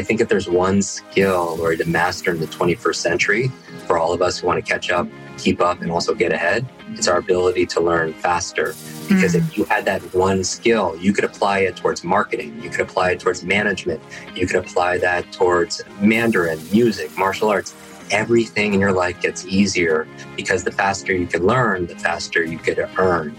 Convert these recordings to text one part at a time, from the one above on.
I think if there's one skill or to master in the 21st century for all of us who want to catch up, keep up, and also get ahead, it's our ability to learn faster. Because mm. if you had that one skill, you could apply it towards marketing, you could apply it towards management, you could apply that towards Mandarin, music, martial arts. Everything in your life gets easier because the faster you can learn, the faster you could earn.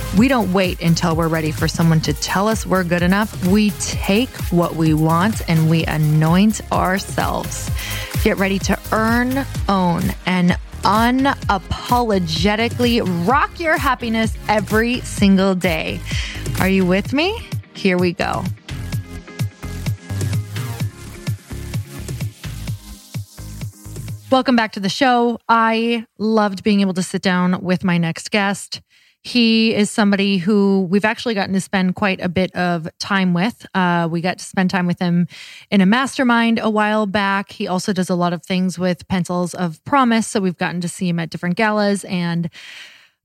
We don't wait until we're ready for someone to tell us we're good enough. We take what we want and we anoint ourselves. Get ready to earn, own, and unapologetically rock your happiness every single day. Are you with me? Here we go. Welcome back to the show. I loved being able to sit down with my next guest. He is somebody who we've actually gotten to spend quite a bit of time with. Uh, we got to spend time with him in a mastermind a while back. He also does a lot of things with Pencils of Promise. So we've gotten to see him at different galas and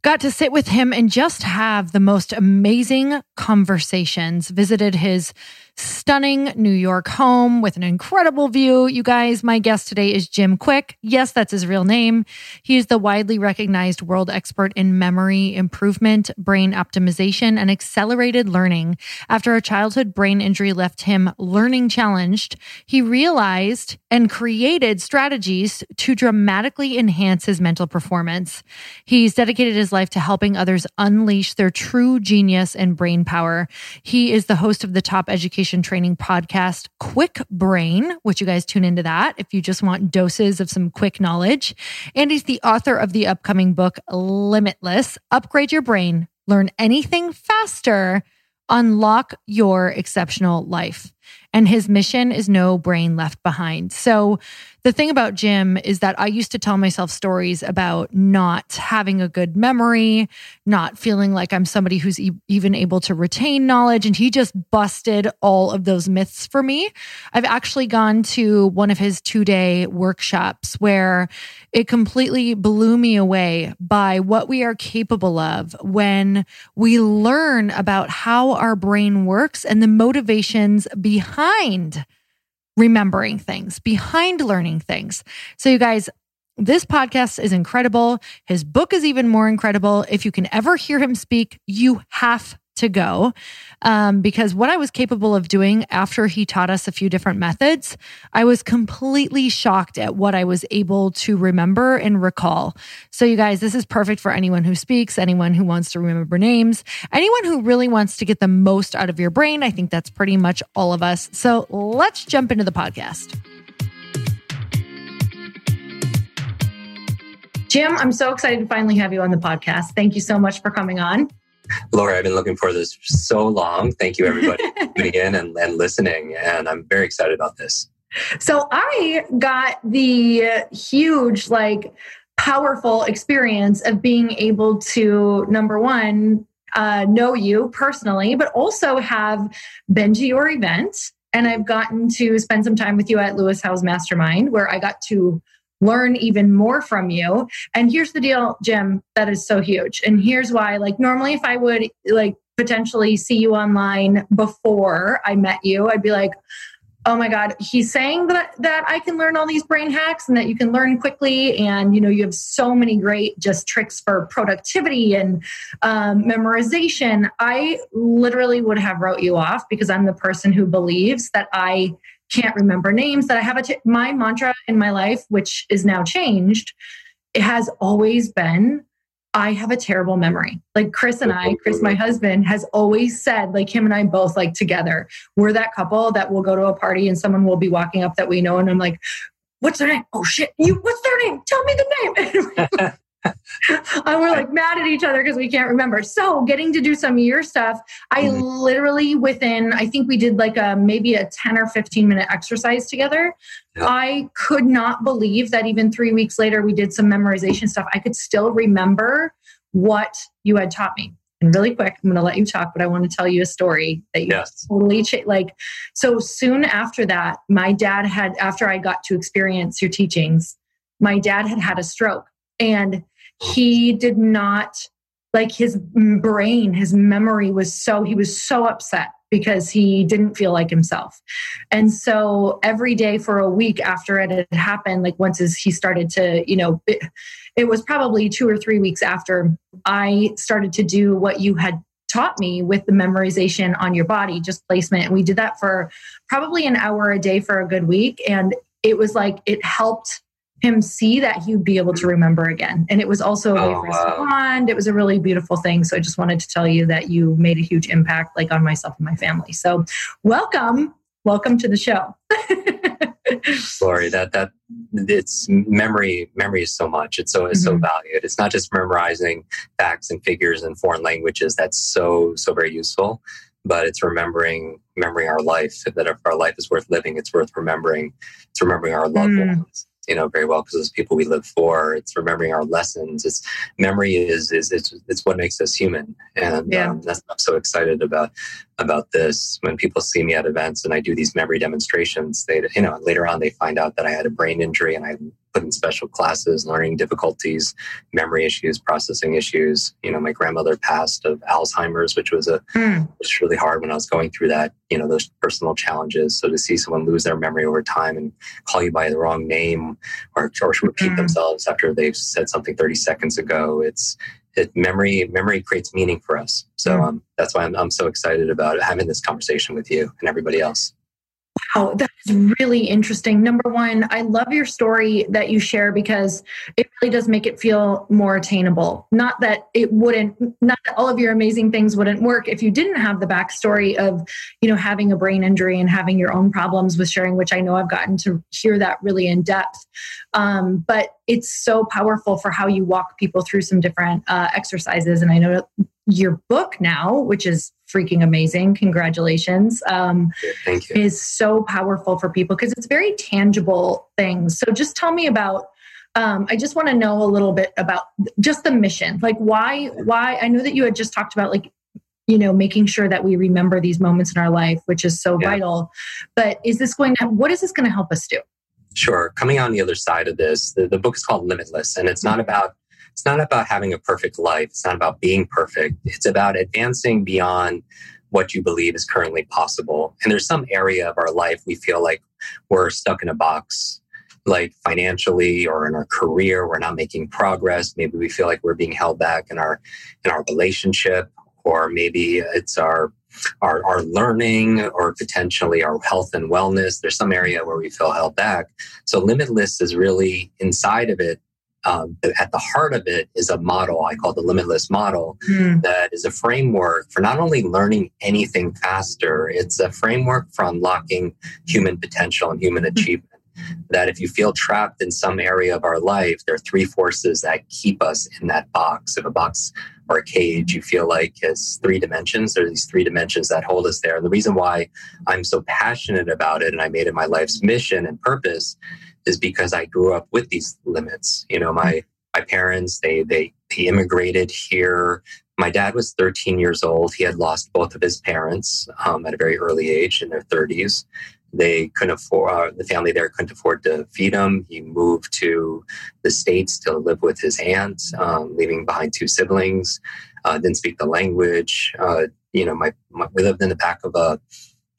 got to sit with him and just have the most amazing conversations. Visited his stunning New York home with an incredible view. You guys, my guest today is Jim Kwik. Yes, that's his real name. He is the widely recognized world expert in memory improvement, brain optimization, and accelerated learning. After a childhood brain injury left him learning challenged, he realized and created strategies to dramatically enhance his mental performance. He's dedicated his life to helping others unleash their true genius and brain power. He is the host of the top education training podcast, Kwik Brain, which you guys tune into that if you just want doses of some quick knowledge. And he's the author of the upcoming book, Limitless. Upgrade Your Brain, Learn Anything Faster, Unlock Your Exceptional Life and his mission is no brain left behind. So the thing about Jim is that I used to tell myself stories about not having a good memory, not feeling like I'm somebody who's e- even able to retain knowledge. And he just busted all of those myths for me. I've actually gone to one of his two day workshops where it completely blew me away by what we are capable of when we learn about how our brain works and the motivations behind remembering things, behind learning things. So, you guys, this podcast is incredible. His book is even more incredible. If you can ever hear him speak, you have to go um, because what I was capable of doing after he taught us a few different methods, I was completely shocked at what I was able to remember and recall. So, you guys, this is perfect for anyone who speaks, anyone who wants to remember names, anyone who really wants to get the most out of your brain. I think that's pretty much all of us. So, let's jump into the podcast. Jim, I'm so excited to finally have you on the podcast. Thank you so much for coming on. Laura, I've been looking for this so long. Thank you, everybody, for tuning in and, and listening. And I'm very excited about this. So I got the huge, like, powerful experience of being able to, number one, uh, know you personally, but also have been to your event. And I've gotten to spend some time with you at Lewis Howes Mastermind, where I got to learn even more from you. And here's the deal, Jim, that is so huge. And here's why like normally if I would like potentially see you online before I met you, I'd be like, oh my god he's saying that that i can learn all these brain hacks and that you can learn quickly and you know you have so many great just tricks for productivity and um, memorization i literally would have wrote you off because i'm the person who believes that i can't remember names that I have a t- my mantra in my life which is now changed it has always been I have a terrible memory. Like Chris and I, Chris, my husband, has always said, like him and I both like together, we're that couple that will go to a party and someone will be walking up that we know. And I'm like, what's their name? Oh shit, you, what's their name? Tell me the name. and we're like mad at each other because we can't remember. So getting to do some of your stuff, I mm-hmm. literally within I think we did like a maybe a 10 or 15 minute exercise together. Yeah. I could not believe that even three weeks later we did some memorization stuff. I could still remember what you had taught me. And really quick, I'm going to let you talk, but I want to tell you a story that you yes. totally cha- like. So soon after that, my dad had, after I got to experience your teachings, my dad had had a stroke. And he did not like his brain his memory was so he was so upset because he didn't feel like himself. And so every day for a week after it had happened like once he started to you know it, it was probably two or three weeks after i started to do what you had taught me with the memorization on your body just placement. And we did that for probably an hour a day for a good week. And it was like it helped him see that he would be able to remember again. And it was also a way oh, for us to bond. It was a really beautiful thing. So I just wanted to tell you that you made a huge impact like on myself and my family. So welcome. Welcome to the show. Lori, that that it's memory. Memory is so much. It's so it's mm-hmm. so valued. It's not just memorizing facts and figures and foreign languages. That's so so very useful. But it's remembering remembering our life. That if our life is worth living, it's worth remembering. It's remembering our loved mm. ones you know very well because those people we live for. It's remembering our lessons. It's memory is is it's, it's what makes us human. And yeah. um, that's i'm so excited about about this when people see me at events and I do these memory demonstrations. They, you know, later on they find out that I had a brain injury and I put in special classes, learning difficulties, memory issues, processing issues. You know, my grandmother passed of Alzheimer's, which was a mm. was really hard when I was going through that. You know, those personal challenges. So to see someone lose their memory over time and call you by the wrong name or, or repeat mm. themselves after they've said something 30 seconds ago, it's it, memory memory creates meaning for us. So um, that's why I'm, I'm so excited about having this conversation with you and everybody else. Wow, that is really interesting. Number one, I love your story that you share because it really does make it feel more attainable. Not that it wouldn't, not that all of your amazing things wouldn't work if you didn't have the backstory of, you know, having a brain injury and having your own problems with sharing, which I know I've gotten to hear that really in depth. Um, but it's so powerful for how you walk people through some different uh, exercises. And I know your book now, which is freaking amazing. Congratulations. Um, Thank you. Is so powerful for people because it's very tangible things. So just tell me about. Um, I just want to know a little bit about just the mission. Like why? Why? I know that you had just talked about like you know making sure that we remember these moments in our life, which is so yeah. vital. But is this going to? What is this going to help us do? Sure. Coming on the other side of this, the, the book is called Limitless, and it's not about it's not about having a perfect life. It's not about being perfect. It's about advancing beyond what you believe is currently possible. And there's some area of our life we feel like we're stuck in a box, like financially or in our career, we're not making progress. Maybe we feel like we're being held back in our in our relationship, or maybe it's our our, our learning or potentially our health and wellness. There's some area where we feel held back. So Limitless is really inside of it um, at the heart of it is a model I call the limitless model mm. that is a framework for not only learning anything faster, it's a framework for unlocking human potential and human mm. achievement. That if you feel trapped in some area of our life, there are three forces that keep us in that box. If a box or a cage you feel like has three dimensions, there are these three dimensions that hold us there. And the reason why I'm so passionate about it and I made it my life's mission and purpose is because I grew up with these limits. You know, my my parents they they they immigrated here. My dad was 13 years old. He had lost both of his parents um, at a very early age in their 30s. They couldn't afford uh, the family there couldn't afford to feed him. He moved to the states to live with his aunt, um, leaving behind two siblings. Uh, didn't speak the language. Uh, you know, my, my, we lived in the back of a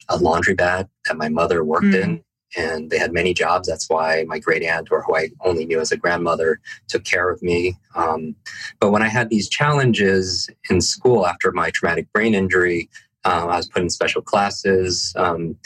a laundry bag that my mother worked mm. in and they had many jobs. That's why my great aunt, or who I only knew as a grandmother, took care of me. Um, but when I had these challenges in school after my traumatic brain injury, uh, I was put in special classes. Um,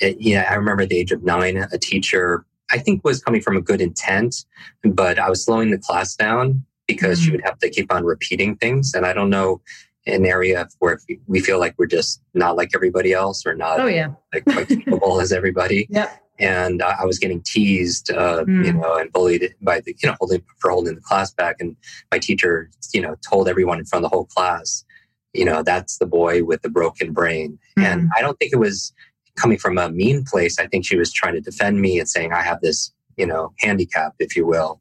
it, yeah, I remember at the age of nine, a teacher I think was coming from a good intent, but I was slowing the class down because mm-hmm. she would have to keep on repeating things, and I don't know an area where we feel like we're just not like everybody else or not oh, yeah. like quite capable as everybody. Yep and I was getting teased, uh, mm. you know, and bullied by the, you know, holding for holding the class back. And my teacher, you know, told everyone in front of the whole class, you know, that's the boy with the broken brain. Mm. And I don't think it was coming from a mean place. I think she was trying to defend me and saying I have this, you know, handicap, if you will.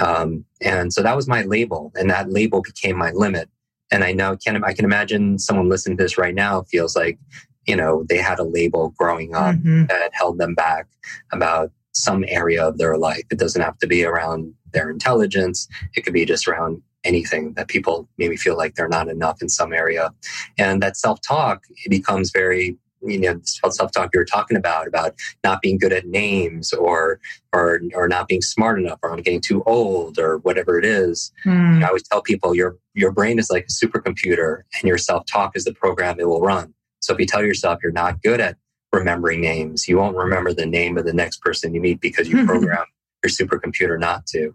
Um, and so that was my label, and that label became my limit. And I know can I can imagine someone listening to this right now feels like you know, they had a label growing up mm-hmm. that held them back about some area of their life. It doesn't have to be around their intelligence. It could be just around anything that people maybe feel like they're not enough in some area. And that self-talk, it becomes very you know self-talk you were talking about about not being good at names or or or not being smart enough or i'm getting too old or whatever it is mm. i always tell people your your brain is like a supercomputer and your self-talk is the program it will run so if you tell yourself you're not good at remembering names, you won't remember the name of the next person you meet because you program your supercomputer not to.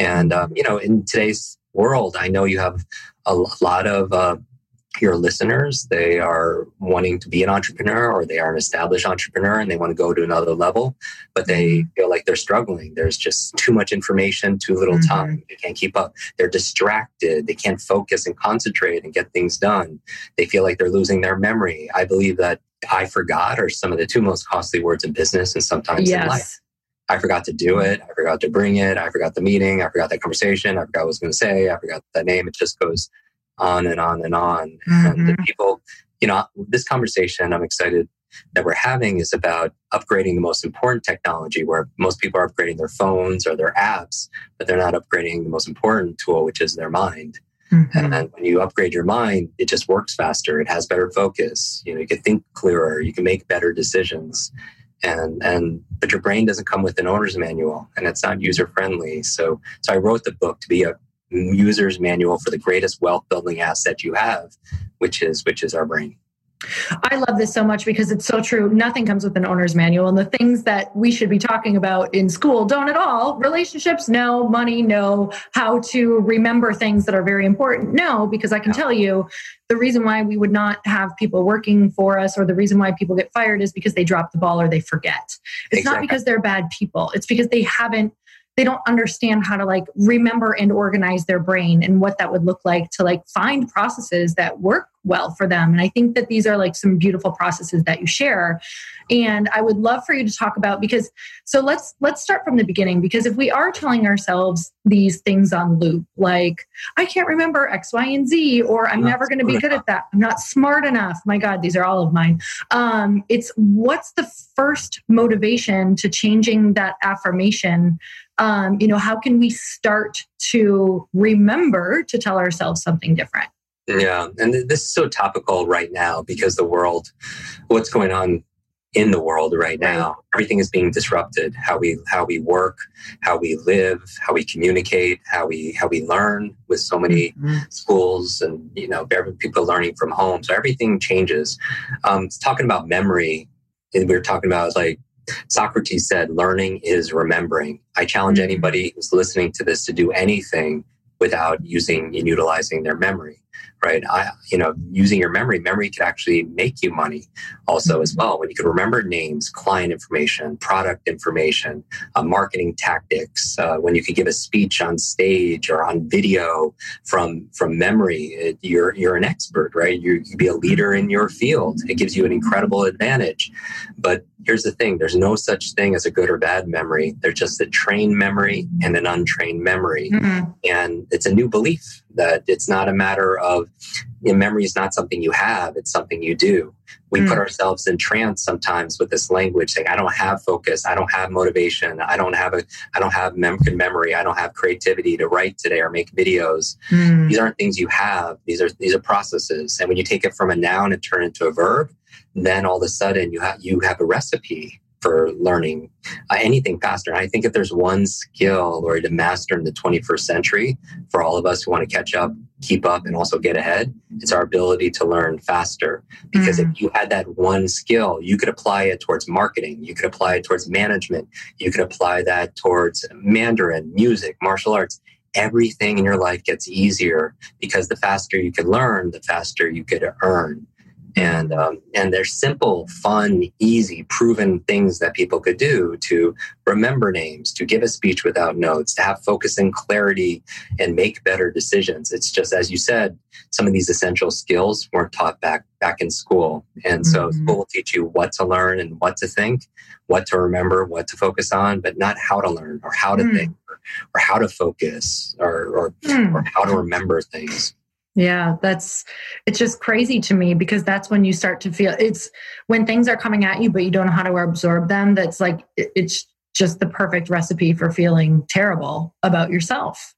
And um, you know, in today's world, I know you have a lot of uh, your listeners. They are wanting to be an entrepreneur or they are an established entrepreneur and they want to go to another level, but they mm-hmm. feel like they're struggling. There's just too much information, too little mm-hmm. time. They can't keep up. They're distracted. They can't focus and concentrate and get things done. They feel like they're losing their memory. I believe that I forgot are some of the two most costly words in business and sometimes yes. in life. I forgot to do it. I forgot to bring it. I forgot the meeting. I forgot that conversation. I forgot what I was going to say. I forgot that name. It just goes on and on and on. Mm-hmm. And people, you know, this conversation I'm excited that we're having is about upgrading the most important technology where most people are upgrading their phones or their apps, but they're not upgrading the most important tool, which is their mind. Mm-hmm. And then when you upgrade your mind, it just works faster. It has better focus. You know, you can think clearer. You can make better decisions. And and but your brain doesn't come with an owner's manual, and it's not user friendly. So so I wrote the book to be a user's manual for the greatest wealth building asset you have, which is which is our brain. I love this so much because it's so true. Nothing comes with an owner's manual. And the things that we should be talking about in school don't at all. Relationships, no. Money, no. How to remember things that are very important, no. Because I can tell you the reason why we would not have people working for us or the reason why people get fired is because they drop the ball or they forget. It's exactly. not because they're bad people, it's because they haven't they don't understand how to like remember and organize their brain and what that would look like to like find processes that work well for them. And i think that these are like some beautiful processes that you share. And i would love for you to talk about because so let's let's start from the beginning because if we are telling ourselves these things on loop like i can't remember x y and z or i'm never going to be good at that. I'm not smart enough. My god these are all of mine. Um, it's what's the first motivation to changing that affirmation um, you know how can we start to remember to tell ourselves something different? Yeah and this is so topical right now because the world what's going on in the world right now everything is being disrupted. How we how we work how we live how we communicate how we how we learn with so many mm-hmm. schools and you know people learning from home. So everything changes. Um talking about memory and we were talking about like Socrates said, learning is remembering. I challenge mm-hmm. anybody who's listening to this to do anything without using and utilizing their memory right? I, you know, using your memory, memory could actually make you money also mm-hmm. as well. When you can remember names, client information, product information, uh, marketing tactics, uh, when you can give a speech on stage or on video from from memory, it, you're you're an expert, right? You you be a leader in your field. It gives you an incredible advantage. But here's the thing: there's no such thing as a good or bad memory. There's just a trained memory and an untrained memory, mm-hmm. and it's a new belief that it's not a matter of you know, memory is not something you have, it's something you do. We mm. put ourselves in trance sometimes with this language saying, I don't have focus, I don't have motivation, I don't have a I don't have mem- memory, I don't have creativity to write today or make videos. Mm. These aren't things you have. These are these are processes. And when you take it from a noun and turn it into a verb, then all of a sudden you have you have a recipe for learning uh, anything faster. And I think if there's one skill or to master in the 21st century for all of us who want to catch up, keep up, and also get ahead, it's our ability to learn faster. Because mm-hmm. if you had that one skill, you could apply it towards marketing, you could apply it towards management, you could apply that towards Mandarin, music, martial arts. Everything in your life gets easier because the faster you can learn, the faster you could earn and um, and they're simple, fun, easy, proven things that people could do to remember names, to give a speech without notes, to have focus and clarity, and make better decisions. It's just as you said, some of these essential skills weren't taught back back in school, and so mm-hmm. school will teach you what to learn and what to think, what to remember, what to focus on, but not how to learn or how to mm. think or, or, how to focus or or, mm. or how to remember things. Yeah, that's it's just crazy to me because that's when you start to feel it's when things are coming at you, but you don't know how to absorb them. That's like it's just the perfect recipe for feeling terrible about yourself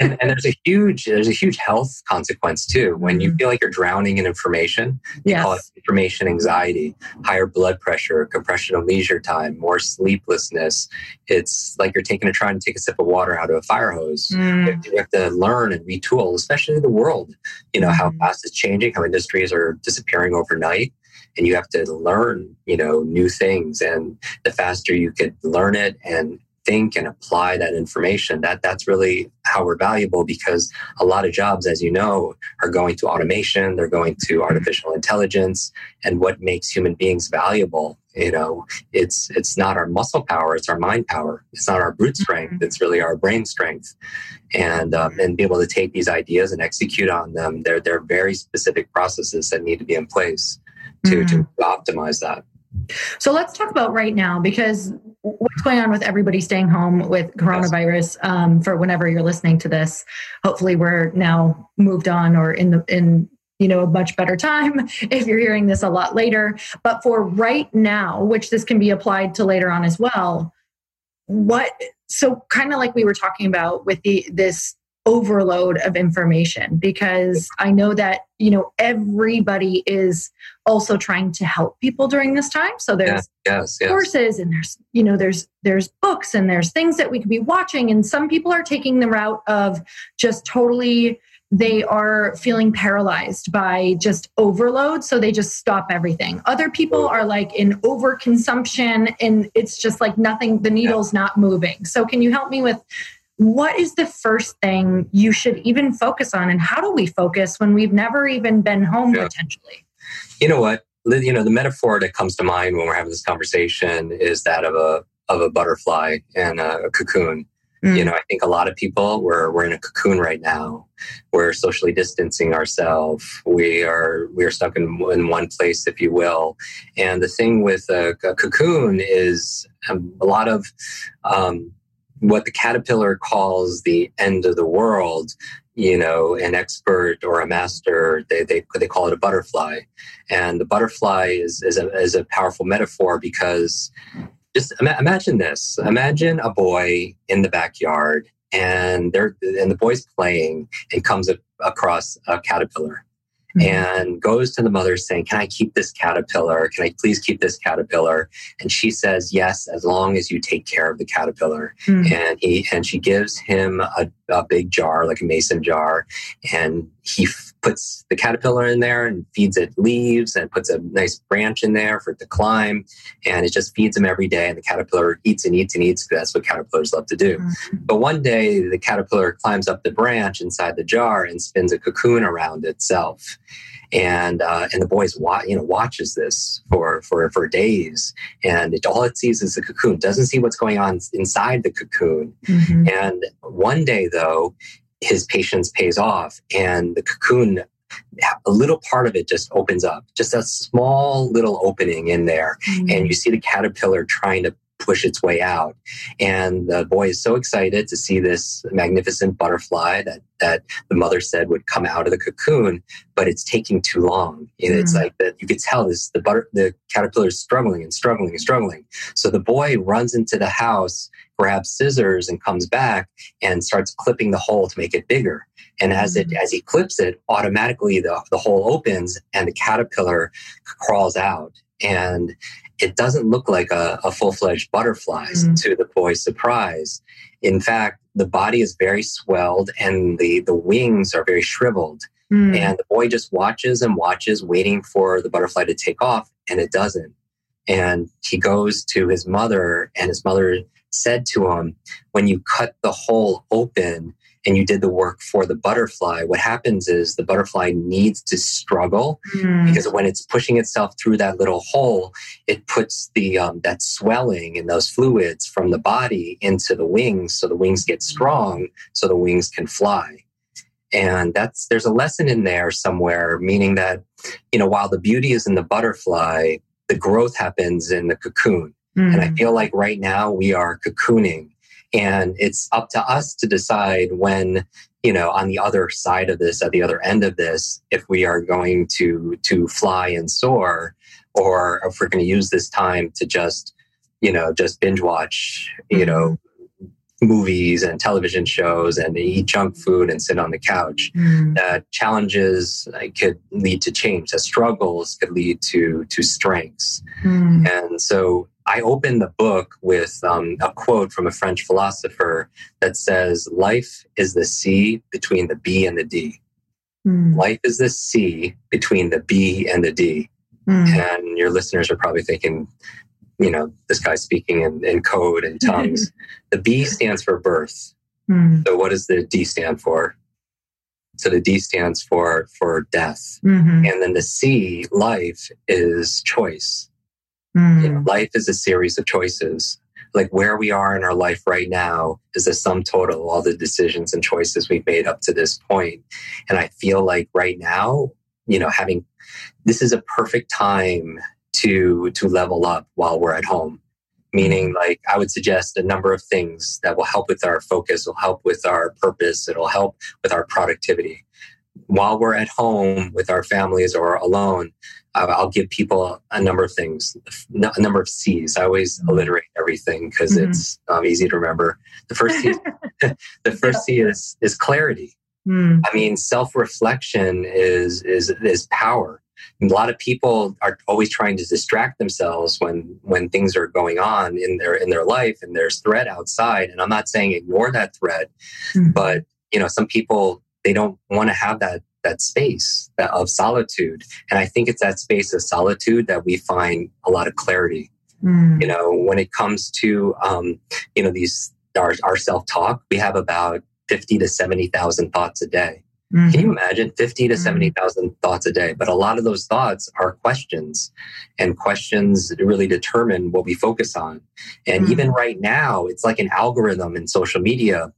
and, and, there's a huge there's a huge health consequence too when you mm-hmm. feel like you're drowning in information you yes. call it information anxiety higher blood pressure compression of leisure time more sleeplessness it's like you're taking a trying to take a sip of water out of a fire hose mm. you have to learn and retool especially the world you know how mm. fast it's changing how industries are disappearing overnight and you have to learn you know new things and the faster you could learn it and think and apply that information that that's really how we're valuable because a lot of jobs as you know are going to automation they're going to artificial intelligence and what makes human beings valuable you know it's it's not our muscle power it's our mind power it's not our brute strength mm-hmm. it's really our brain strength and um, and be able to take these ideas and execute on them there there are very specific processes that need to be in place to mm. to optimize that so let's talk about right now because what's going on with everybody staying home with coronavirus um, for whenever you're listening to this. Hopefully, we're now moved on or in the in you know, a much better time if you're hearing this a lot later. But for right now, which this can be applied to later on as well, what so kind of like we were talking about with the this overload of information because I know that, you know, everybody is also trying to help people during this time. So there's yes, yes, courses and there's, you know, there's there's books and there's things that we could be watching. And some people are taking the route of just totally they are feeling paralyzed by just overload. So they just stop everything. Other people are like in overconsumption and it's just like nothing the needle's not moving. So can you help me with what is the first thing you should even focus on and how do we focus when we've never even been home yeah. potentially you know what you know the metaphor that comes to mind when we're having this conversation is that of a of a butterfly and a cocoon Mm. You know, I think a lot of people we're we're in a cocoon right now. We're socially distancing ourselves. We are we are stuck in, in one place, if you will. And the thing with a, a cocoon is um, a lot of um, what the caterpillar calls the end of the world you know an expert or a master they, they, they call it a butterfly and the butterfly is, is, a, is a powerful metaphor because just imagine this imagine a boy in the backyard and they're and the boy's playing and comes across a caterpillar. And goes to the mother saying, Can I keep this caterpillar? Can I please keep this caterpillar? And she says, Yes, as long as you take care of the caterpillar. Mm-hmm. And he and she gives him a, a, big jar, like a mason jar, and he f- puts the caterpillar in there and feeds it leaves and puts a nice branch in there for it to climb. And it just feeds him every day. And the caterpillar eats and eats and eats. That's what caterpillars love to do. Mm-hmm. But one day the caterpillar climbs up the branch inside the jar and spins a cocoon around itself and uh, and the boys wa- you know watches this for for for days, and it, all it sees is the cocoon. Doesn't see what's going on inside the cocoon. Mm-hmm. And one day, though, his patience pays off, and the cocoon a little part of it just opens up, just a small little opening in there. Mm-hmm. And you see the caterpillar trying to push its way out. And the boy is so excited to see this magnificent butterfly that, that the mother said would come out of the cocoon, but it's taking too long. And mm. it's like that you could tell this the butter the caterpillar is struggling and struggling and struggling. So the boy runs into the house, grabs scissors and comes back and starts clipping the hole to make it bigger. And as it mm. as he clips it, automatically the, the hole opens and the caterpillar crawls out. And it doesn't look like a, a full fledged butterfly mm. to the boy's surprise. In fact, the body is very swelled and the, the wings are very shriveled. Mm. And the boy just watches and watches, waiting for the butterfly to take off, and it doesn't. And he goes to his mother, and his mother said to him, When you cut the hole open, and you did the work for the butterfly, what happens is the butterfly needs to struggle mm. because when it's pushing itself through that little hole, it puts the um, that swelling and those fluids from the body into the wings, so the wings get strong, so the wings can fly. And that's there's a lesson in there somewhere, meaning that you know while the beauty is in the butterfly, the growth happens in the cocoon. Mm. And I mm. feel like right now we are cocooning and it's up to us to decide when, you know, on the other side of this, at the other end of this, if we are going to to fly and soar, or if we're going to use this time to just, you know, just binge watch, you mm-hmm. know, movies and television shows and eat junk food and sit on the couch. Mm. Uh, challenges could lead to change. That struggles could lead to to strengths. Mm. And so I open the book with um, a quote from a French philosopher that says, Life is the C between the B and the D. Mm. Life is the C between the B and the D. Mm. And your listeners are probably thinking, you know, this guy's speaking in, in code and tongues. the B stands for birth. Mm. So what does the D stand for? So the D stands for for death. Mm-hmm. And then the C, life, is choice. Mm. You know, life is a series of choices. Like where we are in our life right now is the sum total of all the decisions and choices we've made up to this point. And I feel like right now, you know, having this is a perfect time to to level up while we're at home. Meaning, like I would suggest a number of things that will help with our focus, will help with our purpose, it'll help with our productivity. while we're at home with our families or alone, I'll give people a number of things, a number of C's. I always mm-hmm. alliterate everything because mm-hmm. it's um, easy to remember. The first C, is, the first C is is clarity. Mm. I mean, self reflection is is is power. a lot of people are always trying to distract themselves when when things are going on in their in their life and there's threat outside. And I'm not saying ignore that threat, mm. but you know, some people they don't want to have that that space of solitude. And I think it's that space of solitude that we find a lot of clarity. Mm. You know, when it comes to um, you know these our, our self talk, we have about fifty to seventy thousand thoughts a day. Mm-hmm. Can you imagine 50 to mm-hmm. 70,000 thoughts a day? But a lot of those thoughts are questions, and questions really determine what we focus on. And mm-hmm. even right now, it's like an algorithm in social media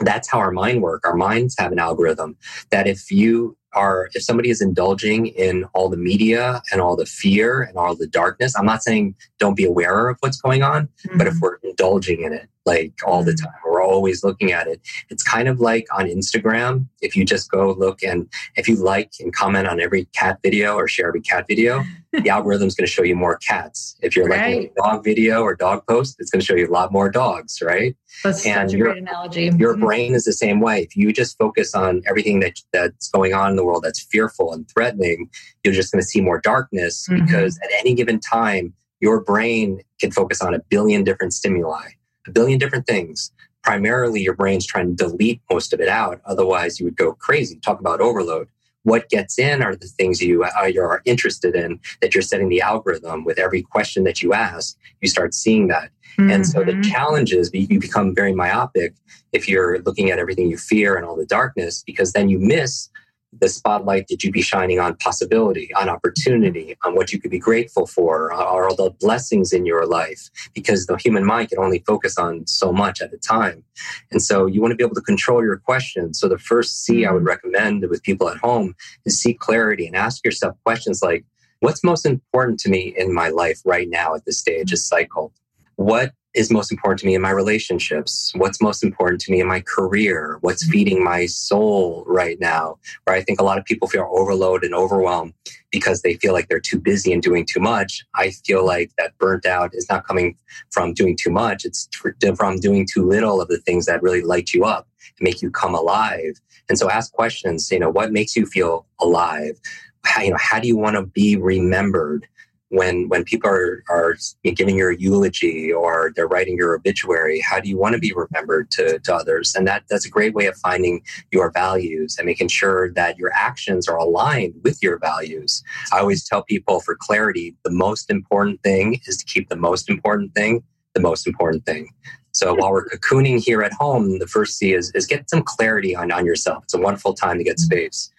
that's how our mind work our minds have an algorithm that if you are if somebody is indulging in all the media and all the fear and all the darkness i'm not saying don't be aware of what's going on mm-hmm. but if mm-hmm. we're indulging in it like all the mm-hmm. time we're always looking at it it's kind of like on instagram if you just go look and if you like and comment on every cat video or share every cat video the algorithm's going to show you more cats if you're right. liking a dog video or dog post it's going to show you a lot more dogs right that's and such a your, great analogy your mm-hmm. brain is the same way if you just focus on everything that that's going on in the world that's fearful and threatening you're just going to see more darkness mm-hmm. because at any given time your brain can focus on a billion different stimuli a billion different things. Primarily, your brain's trying to delete most of it out. Otherwise, you would go crazy. Talk about overload. What gets in are the things you, uh, are interested in that you're setting the algorithm with every question that you ask. You start seeing that. Mm-hmm. And so the mm-hmm. challenge is you become very myopic if you're looking at everything you fear and all the darkness, because then you miss the spotlight that you be shining on possibility, on opportunity, on what you could be grateful for, are all the blessings in your life, because the human mind can only focus on so much at a time. And so you want to be able to control your questions. So the first C I would mm-hmm. recommend with people at home is seek clarity and ask yourself questions like, what's most important to me in my life right now at this stage of cycle? What is most important to me in my relationships? What's most important to me in my career? What's mm-hmm. feeding my soul right now? Where I think a lot of people feel overloaded and overwhelmed because they feel like they're too busy and doing too much. I feel like that burnt out is not coming from doing too much. It's from doing too little of the things that really light you up and make you come alive. And so ask questions, you know, what makes you feel alive? How, you know, how do you want to be remembered? When when people are, are giving your eulogy or they're writing your obituary how do you want to be remembered to, to others? And that that's a great way of finding your values and making sure that your actions are aligned with your values. I always tell people for clarity the most important thing is to keep the most important thing the most important thing. So while we're cocooning here at home the first c is, is get some clarity on, on yourself. It's a wonderful time to get mm-hmm. space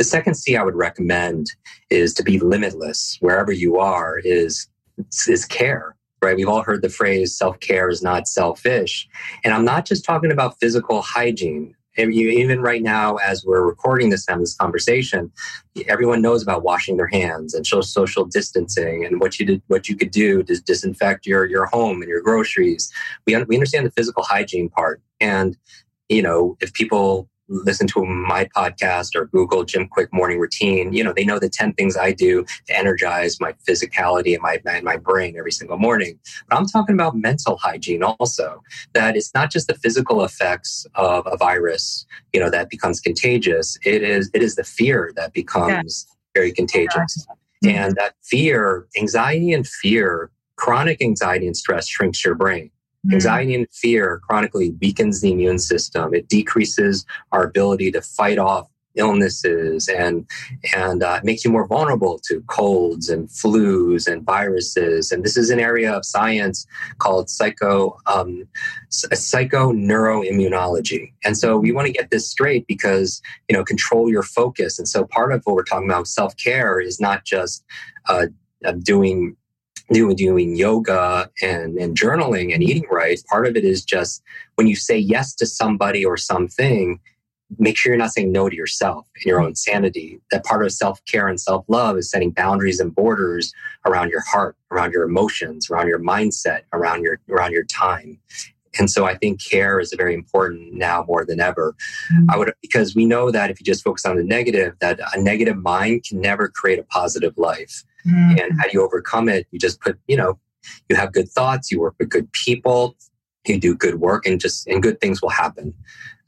the second C I would recommend is to be limitless. Wherever you are is is care right? We've all heard the phrase self-care is not selfish. And i'm not just talking about physical hygiene. Even right now as we're recording this this conversation everyone knows about washing their hands and social distancing and what you did what you could do to disinfect your your home and your groceries. We, we understand the physical hygiene part. And you know if people listen to my podcast or Google Jim Kwik morning routine, you know, they know the 10 things I do to energize my physicality and my, and my brain every single morning. But I'm talking about mental hygiene also, that it's not just the physical effects of a virus, you know, that becomes contagious. It is, it is the fear that becomes yeah. very contagious. Yeah. Mm-hmm. And that fear, anxiety and fear, chronic anxiety and stress shrinks your brain. Anxiety and fear chronically weakens the immune system. It decreases our ability to fight off illnesses and and uh, makes you more vulnerable to colds and flus and viruses. And this is an area of science called psycho um, psychoneuroimmunology. And so we want to get this straight because you know control your focus. And so part of what we're talking about self care is not just uh, doing doing doing yoga and, and journaling and eating right, part of it is just when you say yes to somebody or something, make sure you're not saying no to yourself and your own sanity. That part of self care and self love is setting boundaries and borders around your heart, around your emotions, around your mindset, around your around your time. And so I think care is very important now more than ever. Mm-hmm. I would because we know that if you just focus on the negative, that a negative mind can never create a positive life. Mm-hmm. And how do you overcome it? You just put, you know, you have good thoughts, you work with good people, you do good work, and just and good things will happen.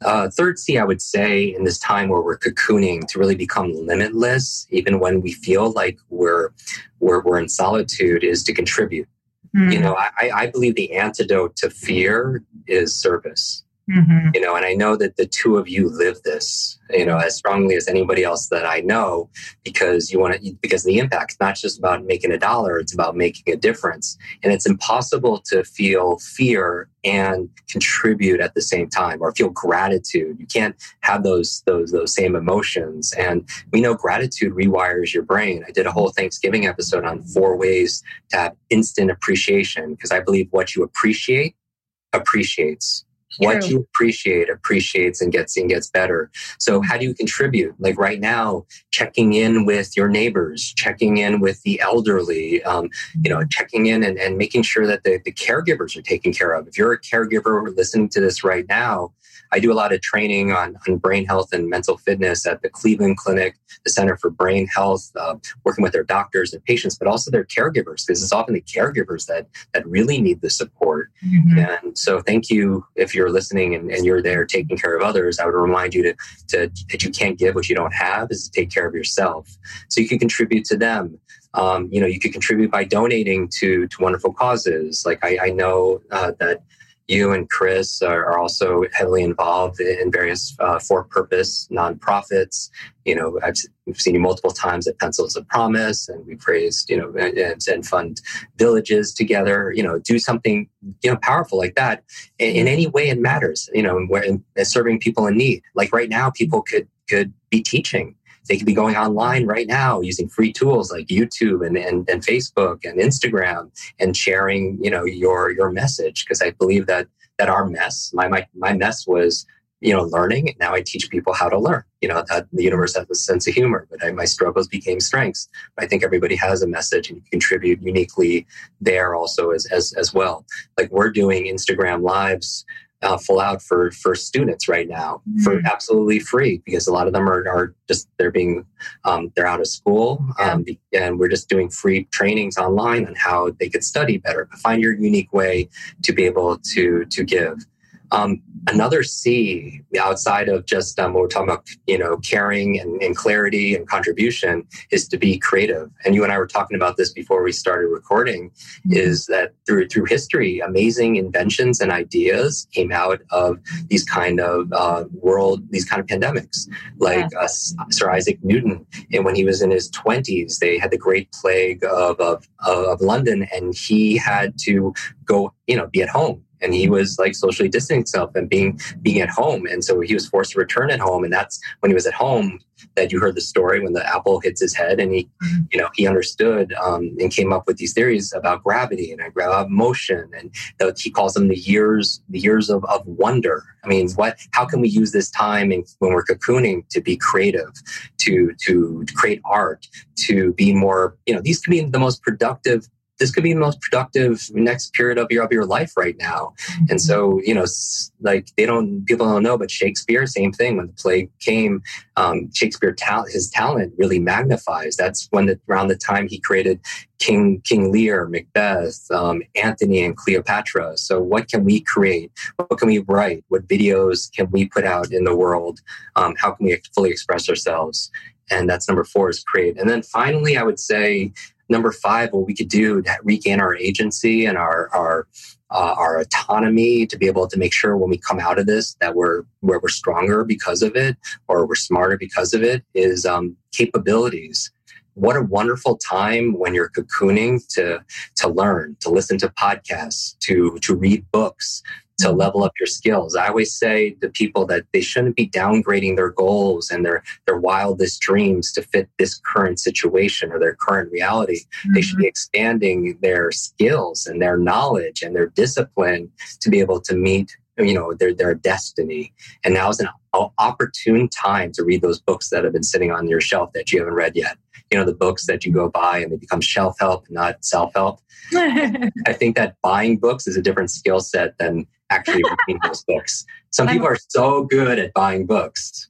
Uh, third C, I would say, in this time where we're cocooning to really become limitless, even when we feel like we're we're, we're in solitude, is to contribute. Mm-hmm. You know, I, I believe the antidote to fear is service. Mm-hmm. You know, and I know that the two of you live this, you know, as strongly as anybody else that I know, because you want to, because the impact, not just about making a dollar, it's about making a difference. And it's impossible to feel fear and contribute at the same time or feel gratitude. You can't have those, those, those same emotions. And we know gratitude rewires your brain. I did a whole Thanksgiving episode on four ways to have instant appreciation because I believe what you appreciate appreciates what you appreciate appreciates and gets and gets better. So how do you contribute? Like right now checking in with your neighbors checking in with the elderly um, you know checking in and, and making sure that the, the caregivers are taken care of. If you're a caregiver listening to this right now I do a lot of training on, on brain health and mental fitness at the Cleveland Clinic, the Center for Brain Health, uh, working with their doctors and patients, but also their caregivers, because it's often the caregivers that that really need the support. Mm-hmm. And so, thank you if you're listening and, and, you're there taking care of others. I would remind you to, to that you can't give what you don't have is to take care of yourself, so you can contribute to them. Um, you know, you could contribute by donating to to wonderful causes. Like I, I know uh, that you and Chris are, also heavily involved in various uh, for-purpose nonprofits. You know, I've we've seen you multiple times at Pencils of Promise, and we've raised, you know, and, and fund villages together. You know, do something, you know, powerful like that in, in any way it matters. You know, where in, serving people in need. Like right now, people could could be teaching they could be going online right now using free tools like YouTube and, and, and Facebook and Instagram and sharing, you know, your your message. Because I believe that that our mess, my my my mess was you know, learning. Now I teach people how to learn. You know, that the universe has a sense of humor, but I, my struggles became strengths. But I think everybody has a message and you contribute uniquely there also as, as, as well. Like we're doing Instagram lives uh, full out for for students right now mm-hmm. for absolutely free because a lot of them are, are just they're being um, they're out of school um, and we're just doing free trainings online on how they could study better find your unique way to be able to to give um, another C outside of just um, what we're talking about, you know, caring and, and, clarity and contribution is to be creative. And you and I were talking about this before we started recording. Mm-hmm. Is that through through history, amazing inventions and ideas came out of these kind of uh, world, these kind of pandemics, like yeah. uh, Sir Isaac Newton. And when he was in his twenties, they had the Great Plague of, of of London, and he had to go, you know, be at home and he was like socially distancing himself and being being at home. And so he was forced to return at home. And that's when he was at home that you heard the story when the apple hits his head and he mm-hmm. you know he understood um, and came up with these theories about gravity and about motion and that he calls them the years the years of, of wonder. I mean what how can we use this time in, when we're cocooning to be creative to to create art to be more you know these can be the most productive this could be the most productive next period of your of your life right now. Mm-hmm. And so, you know, like they don't people don't know, but Shakespeare, same thing. When the plague came, um, Shakespeare ta- his talent really magnifies. That's when the, around the time he created King King Lear, Macbeth, um, Antony, and Cleopatra. So, what can we create? What can we write? What videos can we put out in the world? Um, how can we fully express ourselves? And that's number four is create. And then finally, I would say number five, what we could do to regain our agency and our our uh, our autonomy to be able to make sure when we come out of this that we're where we're stronger because of it or we're smarter because of it is um, capabilities. What a wonderful time when you're cocooning to to learn to listen to podcasts to to read books to level up your skills. I always say to people that they shouldn't be downgrading their goals and their their wildest dreams to fit this current situation or their current reality. Mm-hmm. They should be mm-hmm. expanding their skills and their knowledge and their discipline to be able to meet you know their their destiny. And now is an opportune time to read those books that have been sitting on your shelf that you haven't read yet. You know the books that you go buy and they become shelf help, not self help. I think that buying books is a different skill set than actually reading those books. Some people are so good at buying books,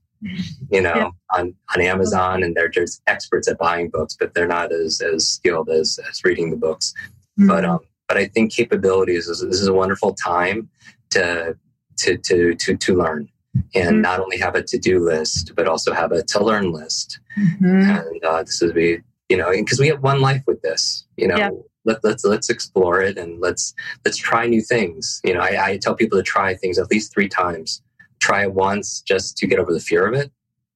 you know, yeah. on, on Amazon, and they're just experts at buying books, but they're not as, as skilled as, as reading the books. Mm-hmm. But um, but I think capabilities is this is a wonderful time to to to to to learn and mm-hmm. not only have a to-do list but also have a to learn list mm-hmm. and uh, this is be you know because we have one life with this you know yeah. Let, let's let's explore it and let's let's try new things you know I, I tell people to try things at least three times try it once just to get over the fear of it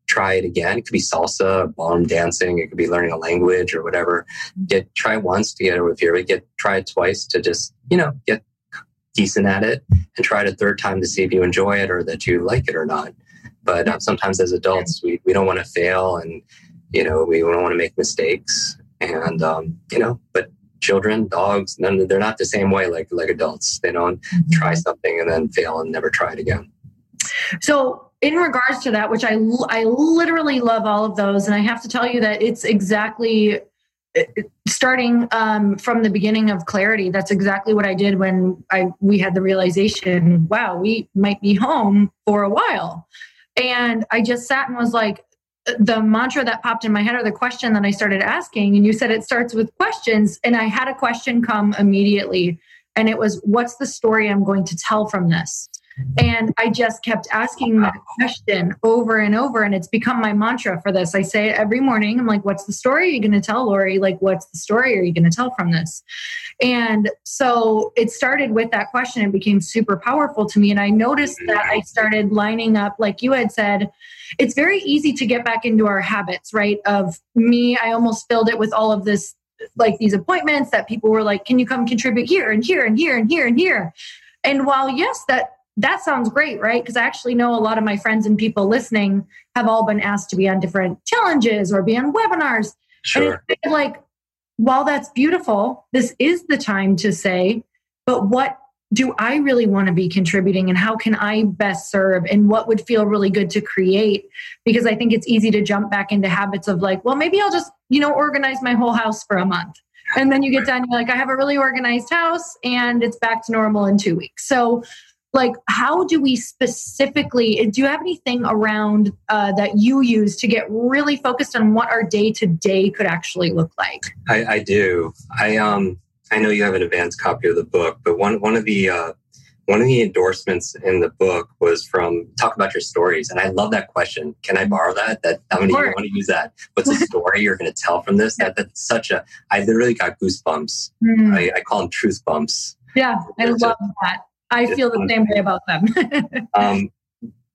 try it again. It could be salsa, ballroom dancing. It could be learning a language or whatever. Get try once to get over the fear. Get try it twice to just you know get decent at it, and try it a third time to see if you enjoy it or that you like it or not. But uh, sometimes as adults, we we don't want to fail, and you know we don't want to make mistakes, and um, you know, but children, dogs, none, they're not the same way like like adults. They don't mm-hmm. try something and then fail and never try it again. So in regards to that, which I I literally love all of those, and I have to tell you that it's exactly starting um, from the beginning of clarity. That's exactly what I did when I we had the realization. Wow, we might be home for a while, and I just sat and was like, the mantra that popped in my head or the question that I started asking, and you said it starts with questions, and I had a question come immediately, and it was, "What's the story I'm going to tell from this?" And I just kept asking that question over and over. And it's become my mantra for this. I say it every morning. I'm like, what's the story you're going to tell, Lori? Like, what's the story are you going to tell from this? And so it started with that question and became super powerful to me. And I noticed that I started lining up, like you had said, it's very easy to get back into our habits, right? Of me, I almost filled it with all of this, like these appointments that people were like, can you come contribute here and here and here and here and here? And while, yes, that that sounds great, right? Because I actually know a lot of my friends and people listening have all been asked to be on different challenges or be on webinars. Sure. And it's like, while that's beautiful, this is the time to say, but what do I really want to be contributing and how can I best serve and what would feel really good to create? Because I think it's easy to jump back into habits of like, well, maybe I'll just, you know, organize my whole house for a month. And then you get done, you're like, I have a really organized house and it's back to normal in two weeks. So like how do we specifically do you have anything around uh, that you use to get really focused on what our day to day could actually look like? I, I, do. I um i know you have an advanced copy of the book but one one of the uh, one of the endorsements in the book was from talk about your stories and i love that question. Can i borrow that? That i'm going to want to use that? What's the story you're going to tell from this? That that's such a i literally got goosebumps. Mm. I, I, call them truth bumps. Yeah i love that I feel the same way about them. um,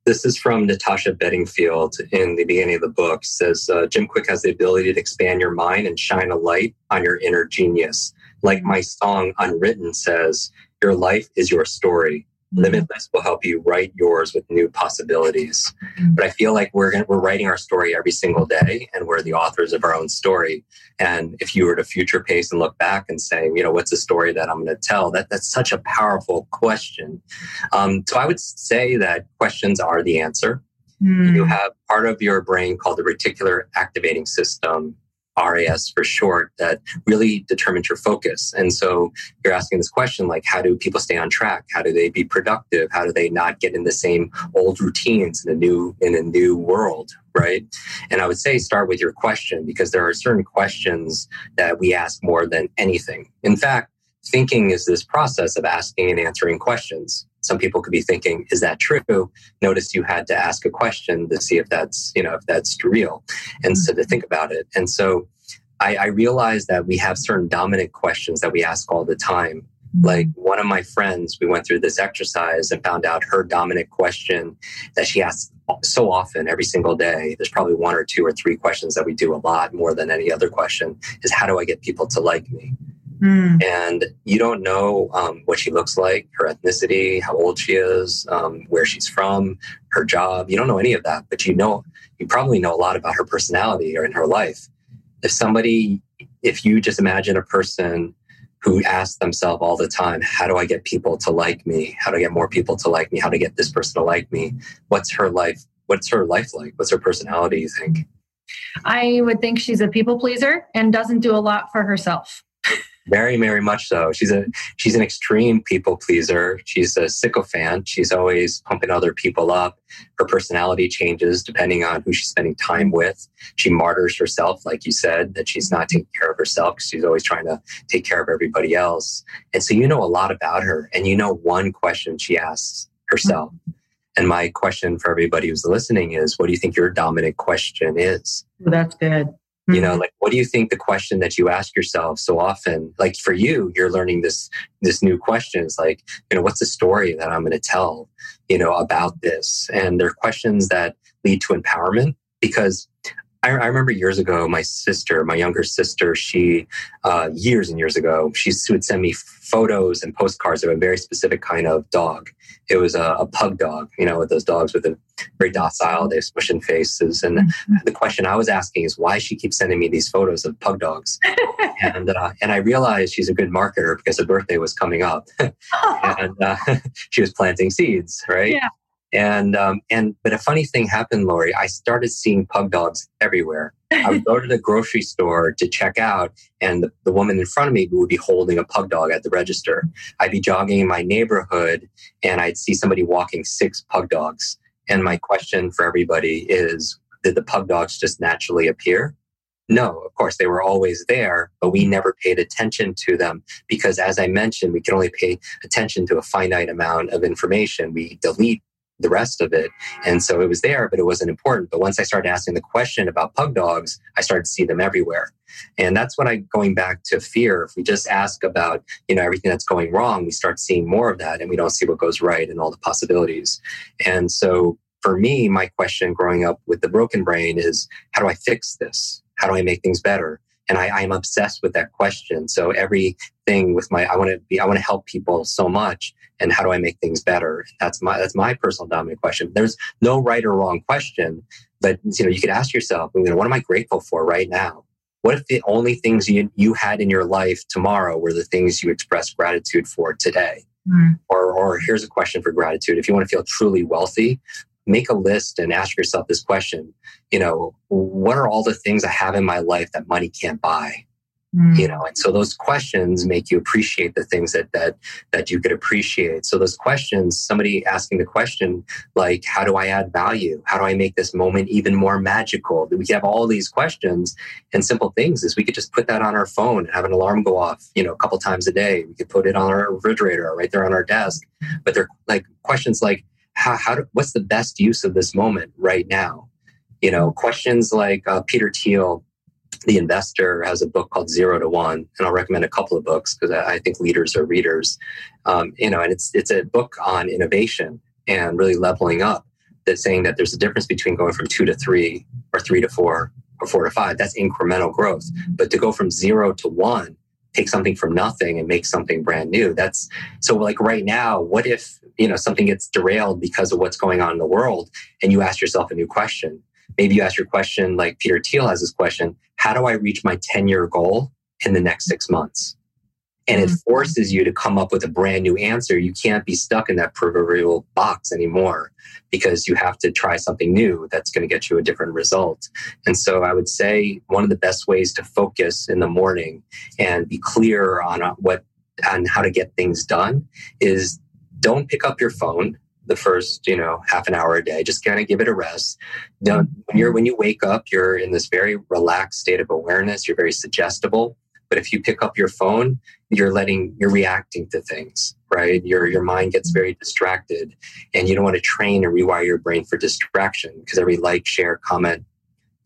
this is from Natasha Bedingfield in the beginning of the book. Says uh, Jim Kwik has the ability to expand your mind and shine a light on your inner genius. Like my song Unwritten says, your life is your story. Mm-hmm. Limitless will help you write yours with new possibilities. Mm-hmm. But I feel like we're gonna, we're writing our story every single day, and we're the authors of our own story. And if you were to future pace and look back and say, you know, what's the story that I'm going to tell? That that's such a powerful question. Um, so I would say that questions are the answer. Mm. You have part of your brain called the reticular activating system RAS for short, that really determines your focus. And so you're asking this question like, how do people stay on track? How do they be productive? How do they not get in the same old routines in a new in a new world? Right. And I would say start with your question because there are certain questions that we ask more than anything. In fact, thinking is this process of asking and answering questions some people could be thinking is that true? Notice you had to ask a question to see if that's you know if that's real and so to mm-hmm. think about it. And so I, I realized that we have certain dominant questions that we ask all the time. Mm-hmm. Like one of my friends we went through this exercise and found out her dominant question that she asks so often every single day there's probably one or two or three questions that we do a lot more than any other question is how do i get people to like me Mm. And you don't know um, what she looks like, her ethnicity, how old she is, um, where she's from, her job. You don't know any of that, but you know, you probably know a lot about her personality or in her life. If somebody, if you just imagine a person who asks themselves all the time, how do I get people to like me? How do I get more people to like me? How to get this person to like me? What's her life? What's her life like? What's her personality, you think? I would think she's a people pleaser and doesn't do a lot for herself. Very, very much so. She's a she's an extreme people pleaser. She's a sycophant. She's always pumping other people up. Her personality changes depending on who she's spending time with. She martyrs herself, like you said, that she's not taking care of herself because she's always trying to take care of everybody else. And so you know a lot about her, and you know one question she asks herself. Mm-hmm. And my question for everybody who's listening is, what do you think your dominant question is? Well, that's good. You know, mm-hmm. like what do you think the question that you ask yourself so often, like for you, you're learning this this new question is like, you know, what's the story that I'm going to tell, you know, about this? And they're questions that lead to empowerment because I, I, remember years ago, my sister, my younger sister, she, uh, years and years ago, she would send me photos and postcards of a very specific kind of dog. It was a, a pug dog, you know, with those dogs with a very docile, they have smushing faces. And mm-hmm. the question I was asking is why she keeps sending me these photos of pug dogs. and uh, and I realized she's a good marketer because her birthday was coming up, and uh, she was planting seeds, right? Yeah. And um, and but a funny thing happened, Lori. I started seeing pug dogs everywhere. I would go to the grocery store to check out, and the, the woman in front of me would be holding a pug dog at the register. I'd be jogging in my neighborhood, and I'd see somebody walking six pug dogs. And my question for everybody is: Did the pug dogs just naturally appear? No, of course, they were always there, but we never paid attention to them because, as I mentioned, we can only pay attention to a finite amount of information. We delete the rest of it. And so it was there, but it wasn't important. But once I started asking the question about pug dogs, I started to see them everywhere. And that's when I going back to fear. If we just ask about, you know, everything that's going wrong, we start seeing more of that and we don't see what goes right and all the possibilities. And so for me, my question growing up with the broken brain is how do I fix this? How do I make things better? And I, I'm obsessed with that question. So everything with my, I want to be, I want to help people so much. And how do I make things better? That's my, that's my personal dominant question. There's no right or wrong question, but you know, you could ask yourself, you know, what am I grateful for right now? What if the only things you, you had in your life tomorrow were the things you expressed gratitude for today? Mm. Or, or here's a question for gratitude. If you want to feel truly wealthy, make a list and ask yourself this question you know what are all the things i have in my life that money can't buy? Mm. you know and so those questions make you appreciate the things that that that you could appreciate. So those questions somebody asking the question like how do i add value? How do i make this moment even more magical? We have all these questions and simple things is we could just put that on our phone and have an alarm go off you know a couple times a day. We could put it on our refrigerator right there on our desk. But they're like questions like how, how do, what's the best use of this moment right now? You know, questions like uh, Peter Thiel, the investor, has a book called Zero to One, and I'll recommend a couple of books because I, I, think leaders are readers. Um, you know, and it's it's a book on innovation and really leveling up. That's saying that there's a difference between going from two to three or three to four or four to five. That's incremental growth. But to go from zero to one take something from nothing and make something brand new. That's so like right now, what if, you know, something gets derailed because of what's going on in the world and you ask yourself a new question? Maybe you ask your question like Peter Thiel has this question, how do I reach my 10 year goal in the next six months? And it mm-hmm. forces you to come up with a brand new answer. You can't be stuck in that proverbial box anymore because you have to try something new that's going to get you a different result. And so I would say one of the best ways to focus in the morning and be clear on uh, what on how to get things done is don't pick up your phone the first you know half an hour a day just kind of give it a rest don't when you're when you wake up you're in this very relaxed state of awareness you're very suggestible but if you pick up your phone, you're letting, you're reacting to things, right? Your, your mind gets mm-hmm. very distracted and you don't want to train and rewire your brain for distraction because every like, share, comment,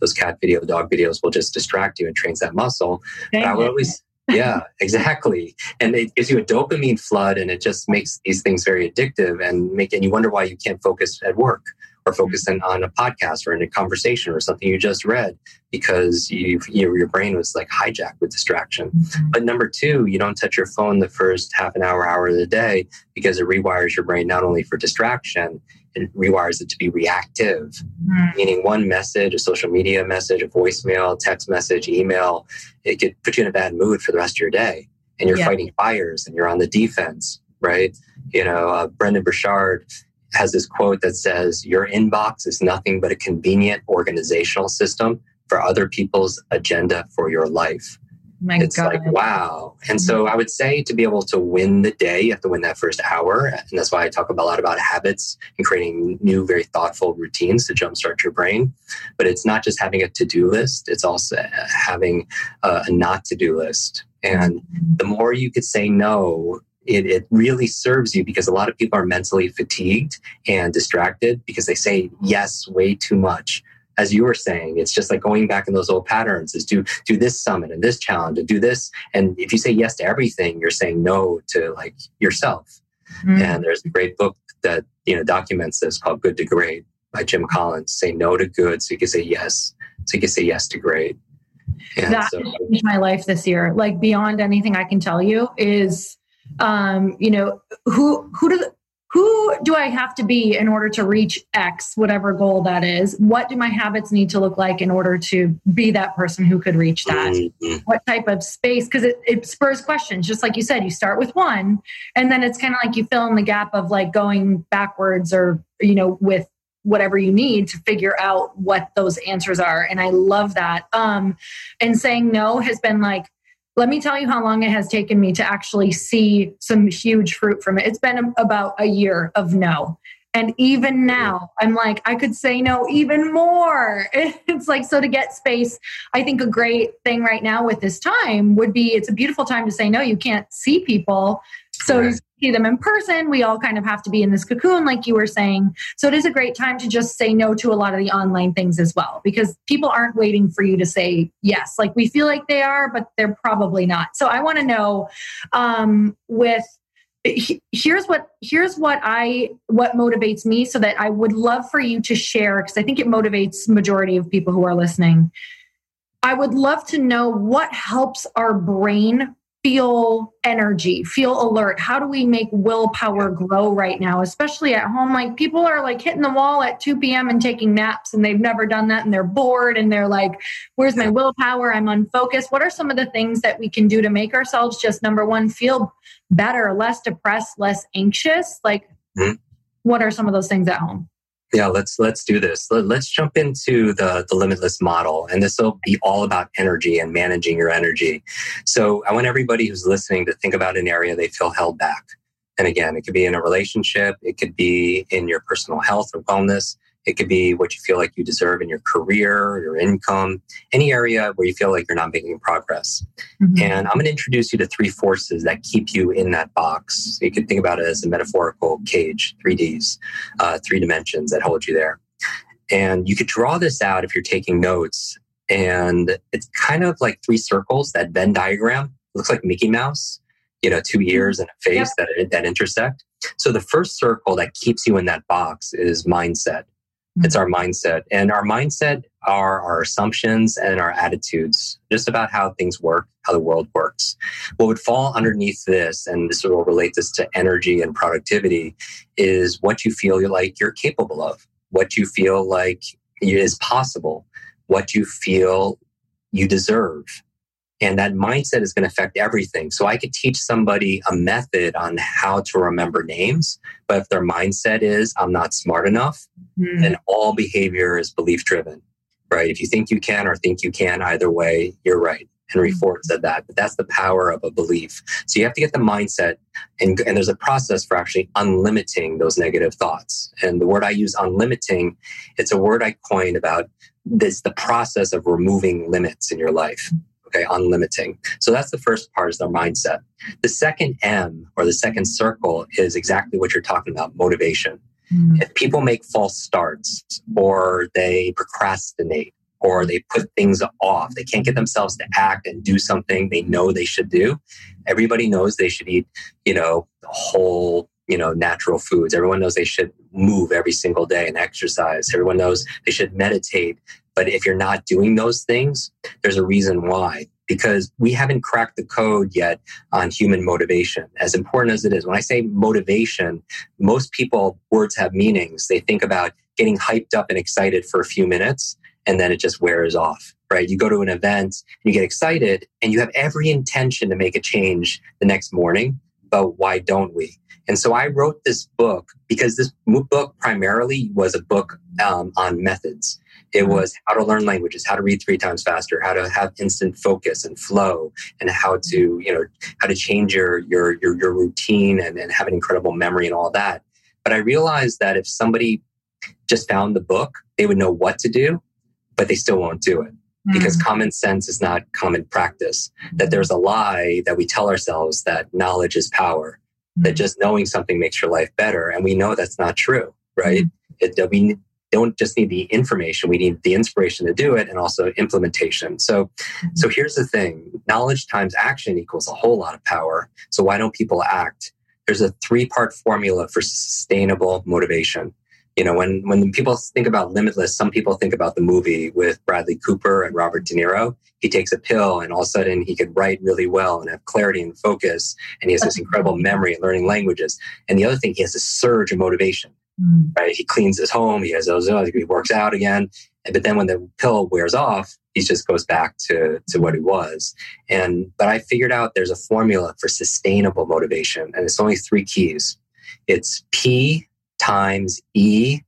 those cat video, dog videos will just distract you and trains that muscle. But I would always, yeah, exactly. And it gives you a dopamine flood and it just makes these things very addictive and make, and you wonder why you can't focus at work or focusing on a podcast or in a conversation or something you just read because you, you your brain was like hijacked with distraction. Mm-hmm. But number two, you don't touch your phone the first half an hour, hour of the day because it rewires your brain not only for distraction, it rewires it to be reactive, mm-hmm. meaning one message, a social media message, a voicemail, text message, email, it could put you in a bad mood for the rest of your day. And you're yeah. fighting fires and you're on the defense, right? You know, uh, Brendon Burchard, has this quote that says, Your inbox is nothing but a convenient organizational system for other people's agenda for your life. My it's God. like wow. And so mm-hmm. i would say to be able to win the day you have to win that first hour. And that's why i talk a lot about habits and creating new very thoughtful routines to jumpstart your brain. But it's not just having a to-do list. It's also having a not to-do list. And mm-hmm. the more you could say no it, it really serves you because a lot of people are mentally fatigued and distracted because they say yes way too much as you were saying, it's just like going back in those old patterns is do do this summit and this challenge and do this. And if you say yes to everything, you're saying no to like yourself. Mm-hmm. And there's a great book that you know documents this called Good to Great by Jim Collins. Say no to good so you can say yes. So you can say yes to great. And that so, changed my life this year. Like beyond anything I can tell you is um, you know, who who do who do I have to be in order to reach X, whatever goal that is? What do my habits need to look like in order to be that person who could reach that? Mm-hmm. What type of space? Because it, it spurs questions. Just like you said, you start with one, and then it's kind of like you fill in the gap of like going backwards or, you know, with whatever you need to figure out what those answers are. And I love that. Um, and saying no has been like, let me tell you how long it has taken me to actually see some huge fruit from it. It's been about a year of no. And even now, I'm like, I could say no even more. It's like, so to get space, I think a great thing right now with this time would be it's a beautiful time to say no. You can't see people. So right. you see them in person. We all kind of have to be in this cocoon, like you were saying. So it is a great time to just say no to a lot of the online things as well, because people aren't waiting for you to say yes. Like we feel like they are, but they're probably not. So I want to know um, with here's what here's what i what motivates me so that i would love for you to share because i think it motivates majority of people who are listening i would love to know what helps our brain feel energy, feel alert? How do we make willpower grow right now, especially at home? Like people are like hitting the wall at 2 p.m. and taking naps, and they've never done that, and they're bored, and they're like, Where's my willpower? I'm unfocused. What are some of the things that we can do to make ourselves just number one, feel better, less depressed, less anxious? Like, mm-hmm. what are some of those things at home? Yeah let's let's do this. Let, us jump into the the limitless model and this will be all about energy and managing your energy. So i want everybody who's listening to think about an area they feel held back. And again it could be in a relationship it could be in your personal health or wellness it could be what you feel like you deserve in your career, your income, any area where you feel like you're not making progress. Mm-hmm. And I'm going to introduce you to three forces that keep you in that box. You could think about it as a metaphorical cage, 3Ds, uh, three dimensions that hold you there. And you could draw this out if you're taking notes. And it's kind of like three circles, that Venn diagram. It looks like Mickey Mouse, you know, two ears and a face yep. that, that intersect. So the first circle that keeps you in that box is mindset. It's hmm. our mindset. And our mindset are our assumptions and our attitudes, just about how things work, how the world works. What would fall underneath this, and this will relate this to energy and productivity, is what you feel like you're capable of, what you feel like is possible, what you feel you deserve. And that mindset is going to affect everything. So I could teach somebody a method on how to remember names, but if their mindset is, I'm not smart enough, mm. then all behavior is belief driven, right? If you think you can or think you can, either way, you're right. Henry mm. Ford said that, but that's the power of a belief. So you have to get the mindset, and, and there's a process for actually unlimiting those negative thoughts. And the word I use, unlimiting, it's a word I coined about this the process of removing limits in your life okay, unlimiting. So that's the first part is their mindset. The second M or the second circle is exactly what you're talking about, motivation. Mm. If people make false starts or they procrastinate or they put things off, they can't get themselves to act and do something they know they should do. Everybody knows they should eat, you know, whole you know natural foods everyone knows they should move every single day and exercise everyone knows they should meditate but if you're not doing those things, there's a reason why. Because we haven't cracked the code yet on human motivation, as important as it is. When I say motivation, most people, words have meanings. They think about getting hyped up and excited for a few minutes, and then it just wears off, right? You go to an event, you get excited, and you have every intention to make a change the next morning, but why don't we? And so I wrote this book because this book primarily was a book um, on methods It mm-hmm. was how to learn languages, how to read three times faster, how to have instant focus and flow, and how mm-hmm. to, you know, how to change your your your, your routine and, and have an incredible memory and all that. But I realized that if somebody just found the book, they would know what to do, but they still won't do it because mm. common sense is not common practice. That mm-hmm. there's a lie that we tell ourselves that knowledge is power, that just knowing something makes your life better. And we know that's not true, right? It, that we don't just need the information, we need the inspiration to do it and also implementation. So, mm-hmm. so here's the thing knowledge times action equals a whole lot of power. So, why don't people act? There's a three part formula for sustainable motivation you know when when people think about limitless some people think about the movie with bradley cooper and robert de niro he takes a pill and all of a sudden he could write really well and have clarity and focus and he has this incredible memory and learning languages and the other thing he has a surge of motivation mm. right he cleans his home he has those he works out again but then when the pill wears off he just goes back to, to what he was and but i figured out there's a formula for sustainable motivation and it's only three keys it's p times E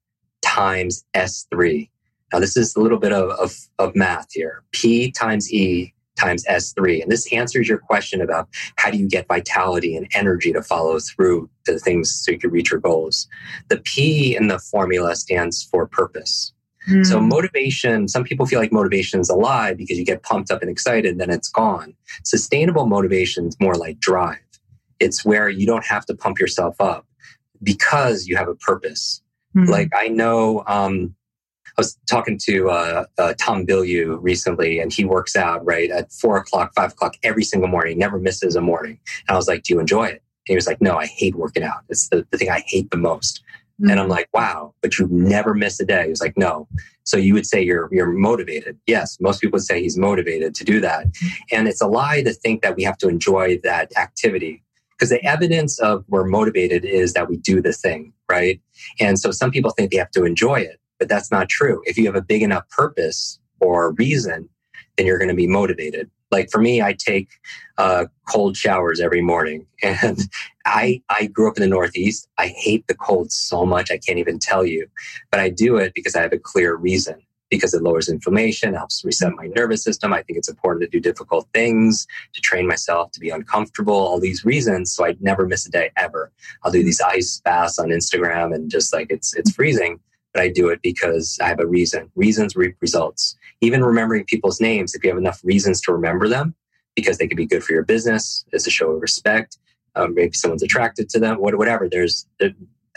times S3. Now, this is a little bit of, of, of, math here. P times E times S3. And this answers your question about how do you get vitality and energy to follow through to things so you can reach your goals. The P in the formula stands for purpose. Mm. So motivation, some people feel like motivation is a lie because you get pumped up and excited, then it's gone. Sustainable motivation is more like drive. It's where you don't have to pump yourself up because you have a purpose. Mm-hmm. Like I know, um, I was talking to uh, uh, Tom Bilyeu recently, and he works out right at four o'clock, five o'clock every single morning. Never misses a morning. And I was like, "Do you enjoy it?" And he was like, "No, I hate working out. It's the, the thing I hate the most." Mm-hmm. And I'm like, "Wow, but you never miss a day." He was like, "No." So you would say you're you're motivated. Yes, most people would say he's motivated to do that, mm-hmm. and it's a lie to think that we have to enjoy that activity because the evidence of we're motivated is that we do the thing, right? And so some people think they have to enjoy it, but that's not true. If you have a big enough purpose or reason, then you're going to be motivated. Like for me, I take uh, cold showers every morning, and I I grew up in the Northeast. I hate the cold so much I can't even tell you, but I do it because I have a clear reason because it lowers inflammation, helps reset my nervous system. I think it's important to do difficult things, to train myself to be uncomfortable, all these reasons. So I never miss a day ever. I'll do these ice baths on Instagram and just like it's it's freezing, but I do it because I have a reason. Reasons reap results. Even remembering people's names, if you have enough reasons to remember them, because they could be good for your business, it's a show of respect. Um, maybe someone's attracted to them, whatever. There's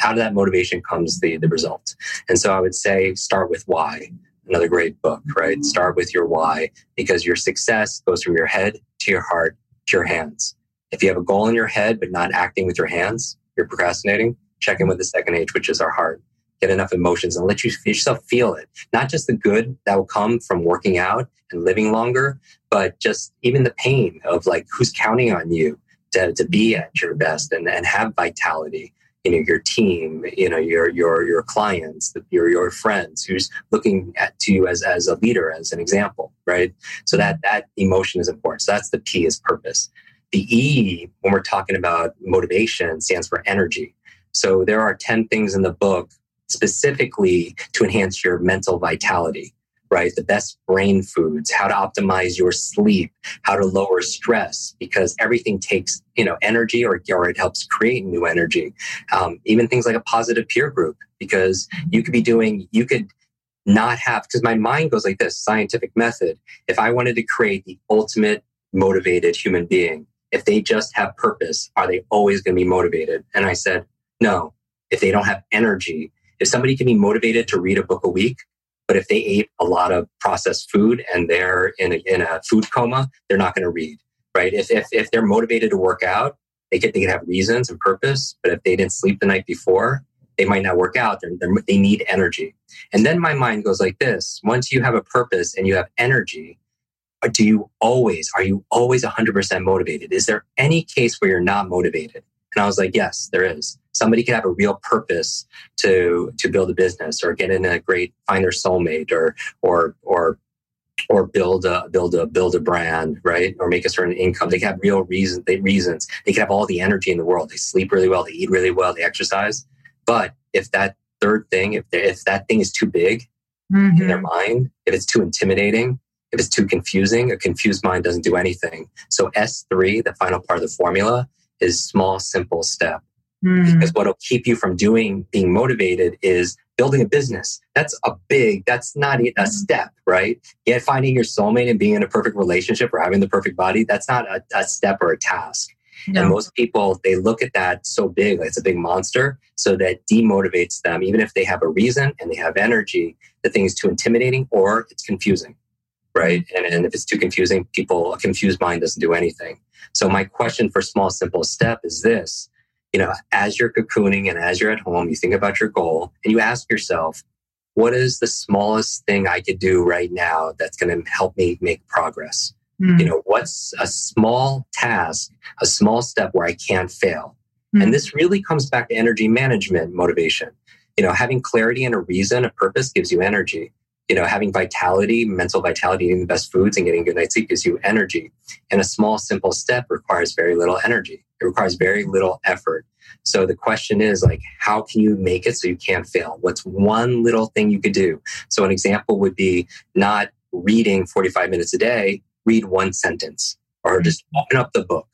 out of that motivation comes the the result. And so I would say start with why another great book, right? Start with your why because your success goes from your head to your heart to your hands. If you have a goal in your head but not acting with your hands, you're procrastinating. Check in with the second H, which is our heart. Get enough emotions and let you, yourself feel it. Not just the good that will come from working out and living longer, but just even the pain of like who's counting on you to, to be at your best and, and have vitality. You know your team you know your your your clients your your friends who's looking at to you as as a leader as an example right? So that that emotion is important. So that's the p is purpose. The e when we're talking about motivation stands for energy. So there are 10 things in the book specifically to enhance your mental vitality right? The best brain foods, how to optimize your sleep, how to lower stress, because everything takes, you know, energy or, or it helps create new energy. Um, even things like a positive peer group, because you could be doing, you could not have, because my mind goes like this scientific method. If I wanted to create the ultimate motivated human being, if they just have purpose, are they always going to be motivated? And I said, no. If they don't have energy, if somebody can be motivated to read a book a week, but if they ate a lot of processed food and they're in a, in a food coma, they're not going to read, right? If, if, if they're motivated to work out, they can, they can have reasons and purpose. But if they didn't sleep the night before, they might not work out. They're, they're, they need energy. And then my mind goes like this once you have a purpose and you have energy, uh, do you always, are you always 100% motivated? Is there any case where you're not motivated? And I was like, yes, there is. Somebody can have a real purpose to to build a business or get in a great find their soulmate or or or or build a build a build a brand, right? Or make a certain income. They can have real reasons. They reasons. They can have all the energy in the world. They sleep really well. They eat really well. They exercise. But if that third thing, if if that thing is too big, mm-hmm. in their mind. If it's too intimidating, if it's too confusing, a confused mind doesn't do anything. So S3, the final part of the formula, is small, simple step. Mm. Because what'll keep you from doing being motivated is building a business. That's a big, that's not a step, right? Yet finding your soulmate and being in a perfect relationship or having the perfect body, that's not a, a step or a task. No. And most people, they look at that so big, like it's a big monster. So that demotivates them, even if they have a reason and they have energy, the thing is too intimidating or it's confusing, right? And, and if it's too confusing, people, a confused mind doesn't do anything. So my question for small, simple step is this you know, as you're cocooning and as you're at home, you think about your goal and you ask yourself, what is the smallest thing I could do right now that's going to help me make progress? Mm. You know, what's a small task, a small step where I can't fail? Mm. And this really comes back to energy management motivation. You know, having clarity and a reason, a purpose gives you energy you know, having vitality, mental vitality, eating the best foods and getting good night's sleep gives you energy. And a small, simple step requires very little energy. It requires very little effort. So the question is like, how can you make it so you can't fail? What's one little thing you could do? So an example would be not reading 45 minutes a day, read one sentence or just open up the book.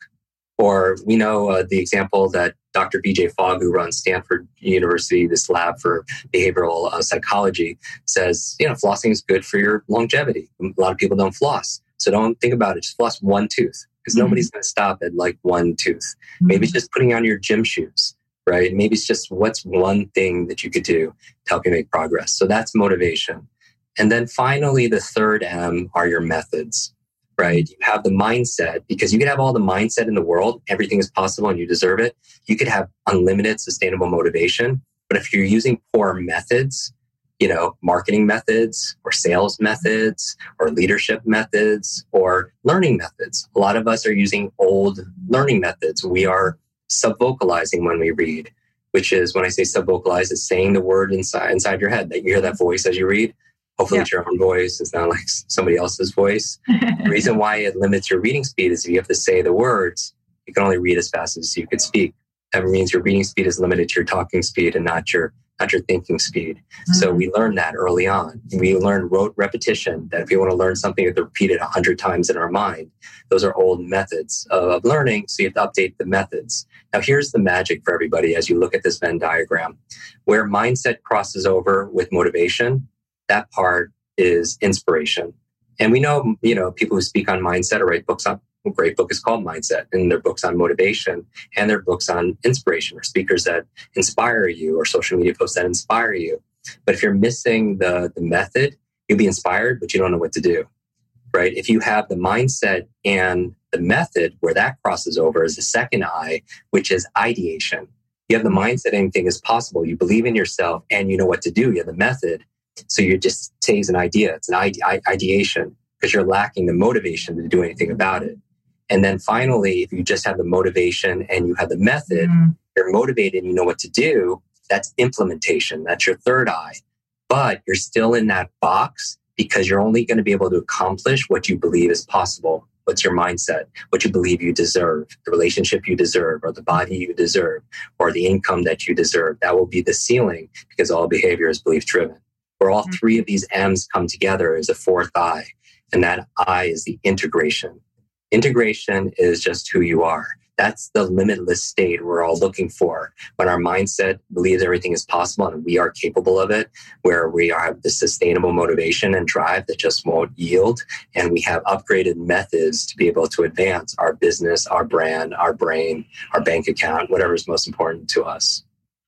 Or we know uh, the example that Dr. BJ Fogg, who runs Stanford University, this lab for behavioral uh, psychology, says, you know, flossing is good for your longevity. A lot of people don't floss. So don't think about it. Just floss one tooth because mm-hmm. nobody's going to stop at like one tooth. Mm-hmm. Maybe it's just putting on your gym shoes, right? Maybe it's just what's one thing that you could do to help you make progress. So that's motivation. And then finally, the third M are your methods right? You have the mindset because you could have all the mindset in the world, everything is possible and you deserve it. You could have unlimited sustainable motivation. But if you're using poor methods, you know, marketing methods or sales methods or leadership methods or learning methods, a lot of us are using old learning methods. We are subvocalizing when we read, which is when I say subvocalize, it's saying the word inside inside your head that you hear that voice as you read. Hopefully, yeah. it's your own voice. It's not like somebody else's voice. the reason why it limits your reading speed is if you have to say the words, you can only read as fast as you could speak. That means your reading speed is limited to your talking speed and not your not your thinking speed. Mm-hmm. So we learned that early on. We learned rote repetition that if you want to learn something, you have to repeat it a hundred times in our mind. Those are old methods of learning. So you have to update the methods. Now here's the magic for everybody as you look at this Venn diagram. Where mindset crosses over with motivation, that part is inspiration. And we know, you know, people who speak on mindset or write books on great book is called Mindset, and their books on motivation and their books on inspiration or speakers that inspire you or social media posts that inspire you. But if you're missing the, the method, you'll be inspired, but you don't know what to do. Right? If you have the mindset and the method where that crosses over is the second I, which is ideation. You have the mindset anything is possible. You believe in yourself and you know what to do. You have the method so you just say an idea, it's an ide- ideation because you're lacking the motivation to do anything about it. And then finally, if you just have the motivation and you have the method, mm-hmm. you're motivated and you know what to do, that's implementation. That's your third eye. But you're still in that box because you're only going to be able to accomplish what you believe is possible. What's your mindset? What you believe you deserve, the relationship you deserve, or the body you deserve, or the income that you deserve. That will be the ceiling because all behavior is belief driven where all mm-hmm. three of these M's come together is a fourth I. And that I is the integration. Integration is just who you are. That's the limitless state we're all looking for when our mindset believes everything is possible and we are capable of it, where we have the sustainable motivation and drive that just won't yield. And we have upgraded methods to be able to advance our business, our brand, our brain, our bank account, whatever is most important to us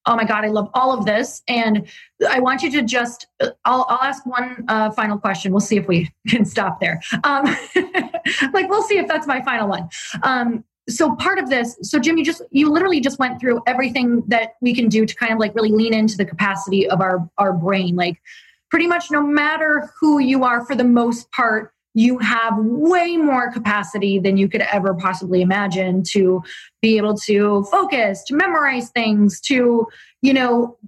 oh my god i love all of this. And i want you to just i'll, I'll ask one uh, final question. We'll see if we can stop there. Um, like we'll see if that's my final one. Um, so part of this so jim you just you literally just went through everything that we can do to kind of like really lean into the capacity of our our brain. Like pretty much no matter who you are for the most part you have way more capacity than you could ever possibly imagine to be able to focus, to memorize things, to, you know,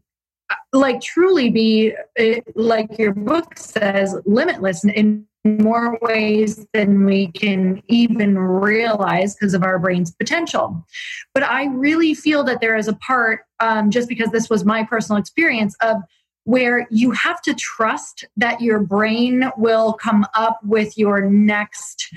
like truly be eh, like your book says limitless in more ways than we can even realize because of our brain's potential. But i really feel that there is a part um, just because this was my personal experience of where you have to trust that your brain will come up with your next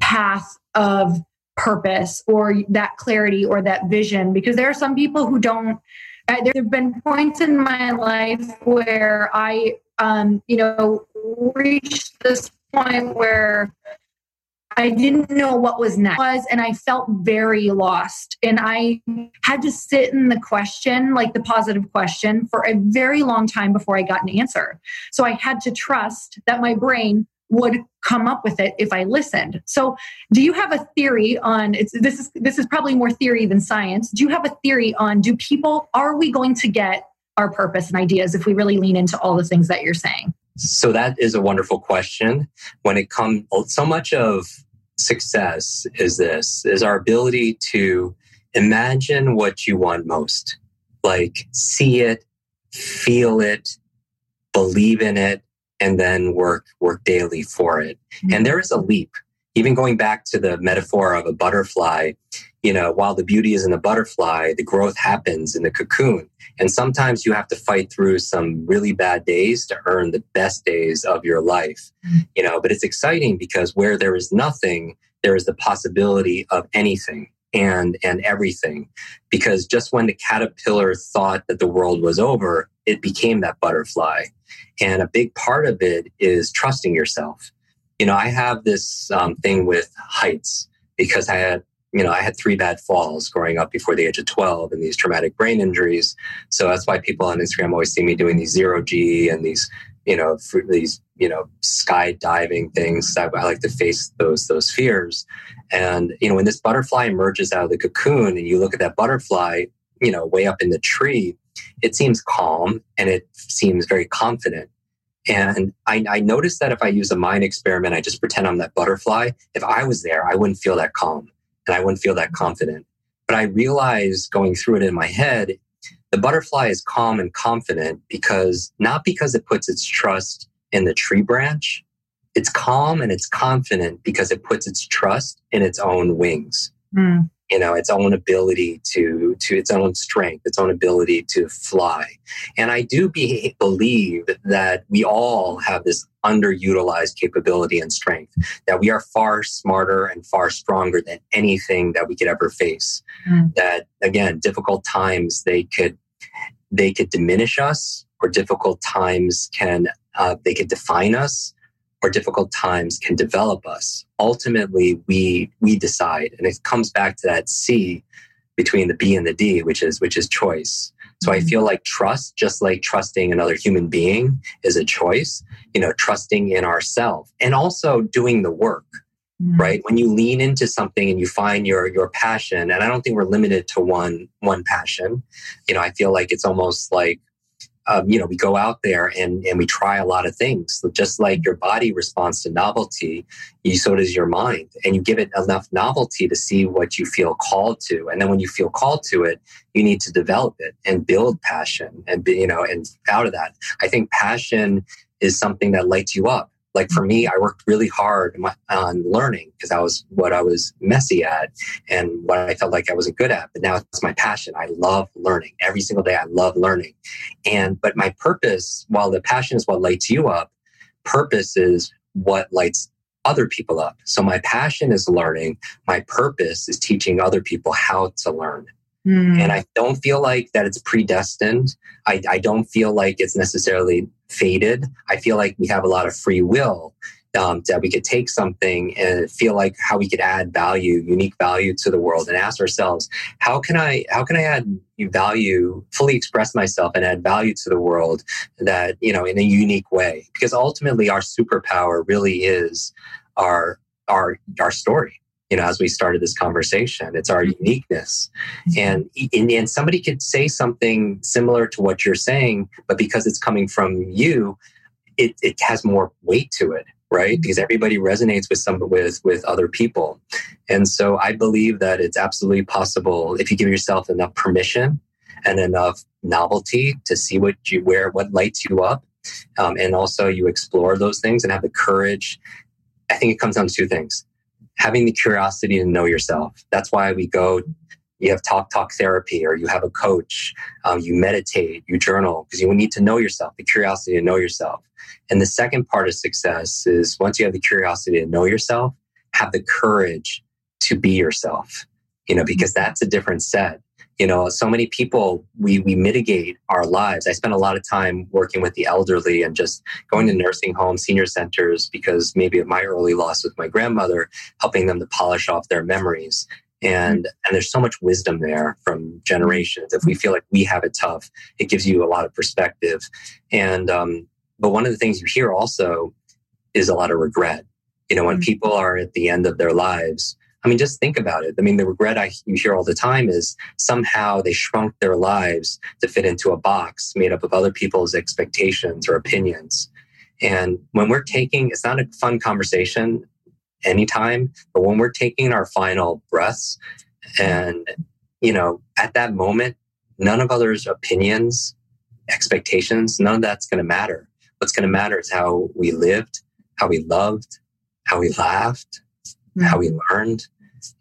path of purpose or that clarity or that vision. Because there are some people who don't there have been points in my life where i um, you know reached this point where I didn't know what was next was, and I felt very lost. And I had to sit in the question, like the positive question, for a very long time before I got an answer. So I had to trust that my brain would come up with it if I listened. So, do you have a theory on this is this is probably more theory than science. Do you have a theory on do people are we going to get our purpose and ideas if we really lean into all the things that you're saying? So that is a wonderful question. When it comes so much of success is this is our ability to imagine what you want most. Like see it feel it believe in it and then work work daily for it. Mm-hmm. and there is a leap. Even going back to the metaphor of a butterfly you know while the beauty is in the butterfly the growth happens in the cocoon. And sometimes you have to fight through some really bad days to earn the best days of your life you know. But it's exciting because where there is nothing there is the possibility of anything and and everything. Because just when the caterpillar thought that the world was over it became that butterfly. And a big part of it is trusting yourself. You know i have this um, thing with heights because i had you know i had three bad falls growing up before the age of 12 and these traumatic brain injuries. So that's why people on instagram always see me doing these zero g and these you know these you know skydiving things. I, I like to face those those fears. And you know when this butterfly emerges out of the cocoon and you look at that butterfly you know way up in the tree it seems calm and it seems very confident. And I, I noticed that if I use a mind experiment, I just pretend I'm that butterfly. If I was there, I wouldn't feel that calm and I wouldn't feel that confident. But I realized going through it in my head, the butterfly is calm and confident because not because it puts its trust in the tree branch. It's calm and it's confident because it puts its trust in its own wings. Mm. You know, its own ability to, to its own strength, its own ability to fly. And I do be, believe that we all have this underutilized capability and strength, that we are far smarter and far stronger than anything that we could ever face. Mm. That again, difficult times, they could, they could diminish us or difficult times can uh, they could define us or difficult times can develop us ultimately we we decide. And it comes back to that c between the b and the d which is which is choice. So i mm-hmm. feel like trust just like trusting another human being is a choice. You know trusting in ourselves and also doing the work mm-hmm. right? When you lean into something and you find your your passion and i don't think we're limited to one one passion. You know i feel like it's almost like um, you know, we go out there and, and we try a lot of things. Just like your body responds to novelty, you, so does your mind. And you give it enough novelty to see what you feel called to. And then when you feel called to it, you need to develop it and build passion and be, you know, and out of that, I think passion is something that lights you up like for me, I worked really hard on learning because that was what I was messy at and what I felt like I wasn't good at. But now it's my passion. I love learning every single day. I love learning. And, but my purpose, while the passion is what lights you up, purpose is what lights other people up. So my passion is learning. My purpose is teaching other people how to learn. Mm. And I don't feel like that it's predestined. I, I don't feel like it's necessarily fated. I feel like we have a lot of free will um, that we could take something and feel like how we could add value, unique value to the world, and ask ourselves, how can I how can I add value, fully express myself, and add value to the world that you know in a unique way? Because ultimately, our superpower really is our our our story you know, as we started this conversation. It's our mm-hmm. uniqueness. And, and, somebody could say something similar to what you're saying, but because it's coming from you, it, it has more weight to it, right? Mm-hmm. Because everybody resonates with some with with other people. And so I believe that it's absolutely possible if you give yourself enough permission and enough novelty to see what you wear, what lights you up. Um, and also you explore those things and have the courage. I think it comes down to two things having the curiosity to know yourself. That's why we go you have talk talk therapy or you have a coach, um, you meditate, you journal because you need to know yourself, the curiosity to know yourself. And the second part of success is once you have the curiosity to know yourself, have the courage to be yourself, you know, because that's a different set. You know, so many people, we, we mitigate our lives. I spend a lot of time working with the elderly and just going to nursing homes, senior centers, because maybe of my early loss with my grandmother, helping them to polish off their memories. And, and there's so much wisdom there from generations. If we feel like we have it tough, it gives you a lot of perspective. And, um, but one of the things you hear also is a lot of regret. You know, when mm-hmm. people are at the end of their lives, I mean, just think about it. I mean, the regret I you hear all the time is somehow they shrunk their lives to fit into a box made up of other people's expectations or opinions. And when we're taking, it's not a fun conversation anytime, but when we're taking our final breaths and, you know, at that moment, none of others' opinions, expectations, none of that's going to matter. What's going to matter is how we lived, how we loved, how we laughed, mm-hmm. how we learned.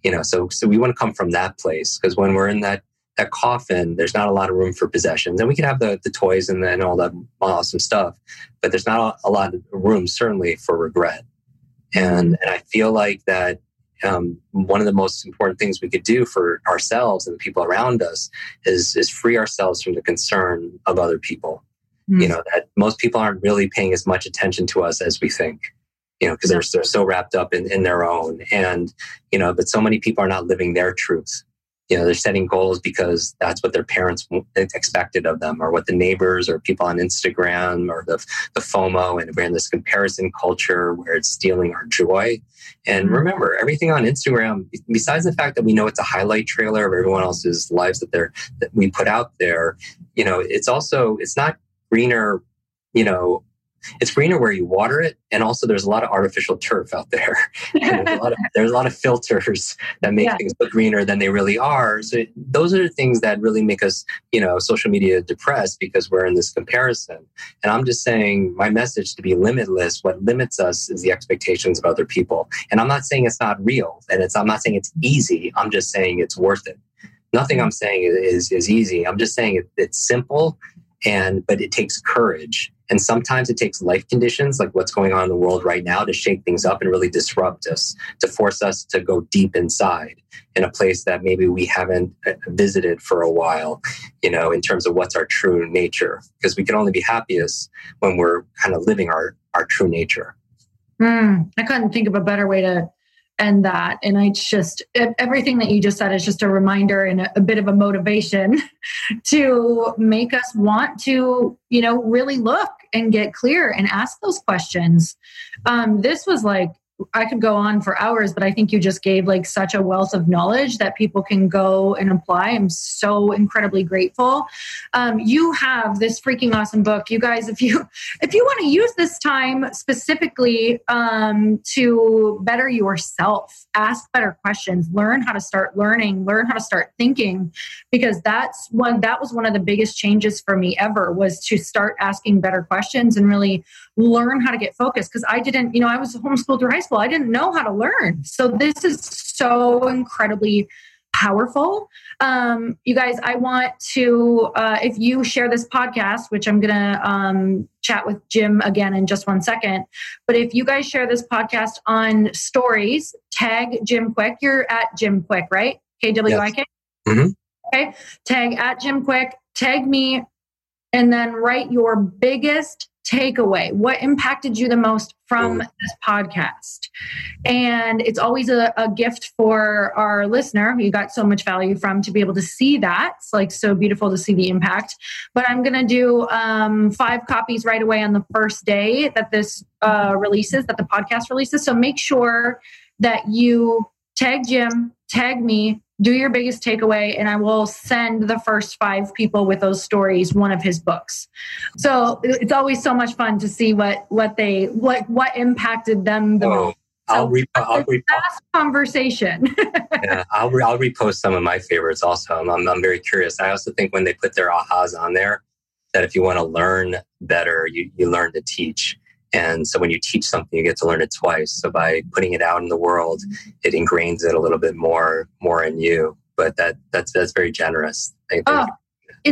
You know, so so we want to come from that place because when we're in that that coffin, there's not a lot of room for possessions, and we can have the the toys and then all that awesome stuff, but there's not a lot of room certainly for regret. And and I feel like that um, one of the most important things we could do for ourselves and the people around us is is free ourselves from the concern of other people. Mm. You know that most people aren't really paying as much attention to us as we think you know, because they're, they're so wrapped up in, in their own. And, you know, but so many people are not living their truth. You know, they're setting goals because that's what their parents expected of them, or what the neighbors or people on Instagram or the, the FOMO. And we're in this comparison culture where it's stealing our joy. And mm-hmm. remember, everything on Instagram, besides the fact that we know it's a highlight trailer of everyone else's lives that they're that we put out there, you know, it's also it's not greener you know it's greener where you water it and also there's a lot of artificial turf out there. There's, a lot of, there's a lot of filters that make yeah. things look greener than they really are. So it, those are the things that really make us you know social media depressed because we're in this comparison. And i'm just saying my message to be limitless what limits us is the expectations of other people. And i'm not saying it's not real and it's i'm not saying it's easy. I'm just saying it's worth it. Nothing mm-hmm. i'm saying is is easy. I'm just saying it, it's simple and but it takes courage and sometimes it takes life conditions like what's going on in the world right now to shake things up and really disrupt us, to force us to go deep inside in a place that maybe we haven't uh, visited for a while, you know, in terms of what's our true nature. Because we can only be happiest when we're kind of living our, our true nature. Mm, I couldn't think of a better way to and that and i just everything that you just said is just a reminder and a, a, bit of a motivation to make us want to you know really look and get clear and ask those questions. Um, this was like I could go on for hours, but I think you just gave like such a wealth of knowledge that people can go and apply. I'm so incredibly grateful. Um, you have this freaking awesome book, you guys. If you if you want to use this time specifically um, to better yourself, ask better questions, learn how to start learning, learn how to start thinking, because that's one that was one of the biggest changes for me ever was to start asking better questions and really learn how to get focused. Because I didn't, you know, I was homeschooled through high school. I didn't know how to learn. So this is so incredibly powerful. Um, you guys, I want to, uh, if you share this podcast, which I'm going to um, chat with Jim again in just one second, but if you guys share this podcast on stories, tag Jim Kwik. You're at Jim Kwik, right? K W I K? Mm-hmm. Okay. Tag at Jim Kwik, tag me, and then write your biggest takeaway? What impacted you the most from this podcast? And it's always a, a, gift for our listener you got so much value from to be able to see that. It's like so beautiful to see the impact. But I'm going to do um, five copies right away on the first day that this uh, releases, that the podcast releases. So make sure that you tag Jim, tag me, do your biggest takeaway and i will send the first five people with those stories one of his books so it's always so much fun to see what what they what what impacted them the oh, most so I'll, re- I'll repost conversation. yeah, I'll, re- I'll repost some of my favorites also. I'm, I'm, I'm very curious. I also think when they put their ahas on there, that if you want to learn better, you, you learn to teach. And so when you teach something, you get to learn it twice. So by putting it out in the world, it ingrains it a little bit more, more in you. but that that's that's very generous. Oh,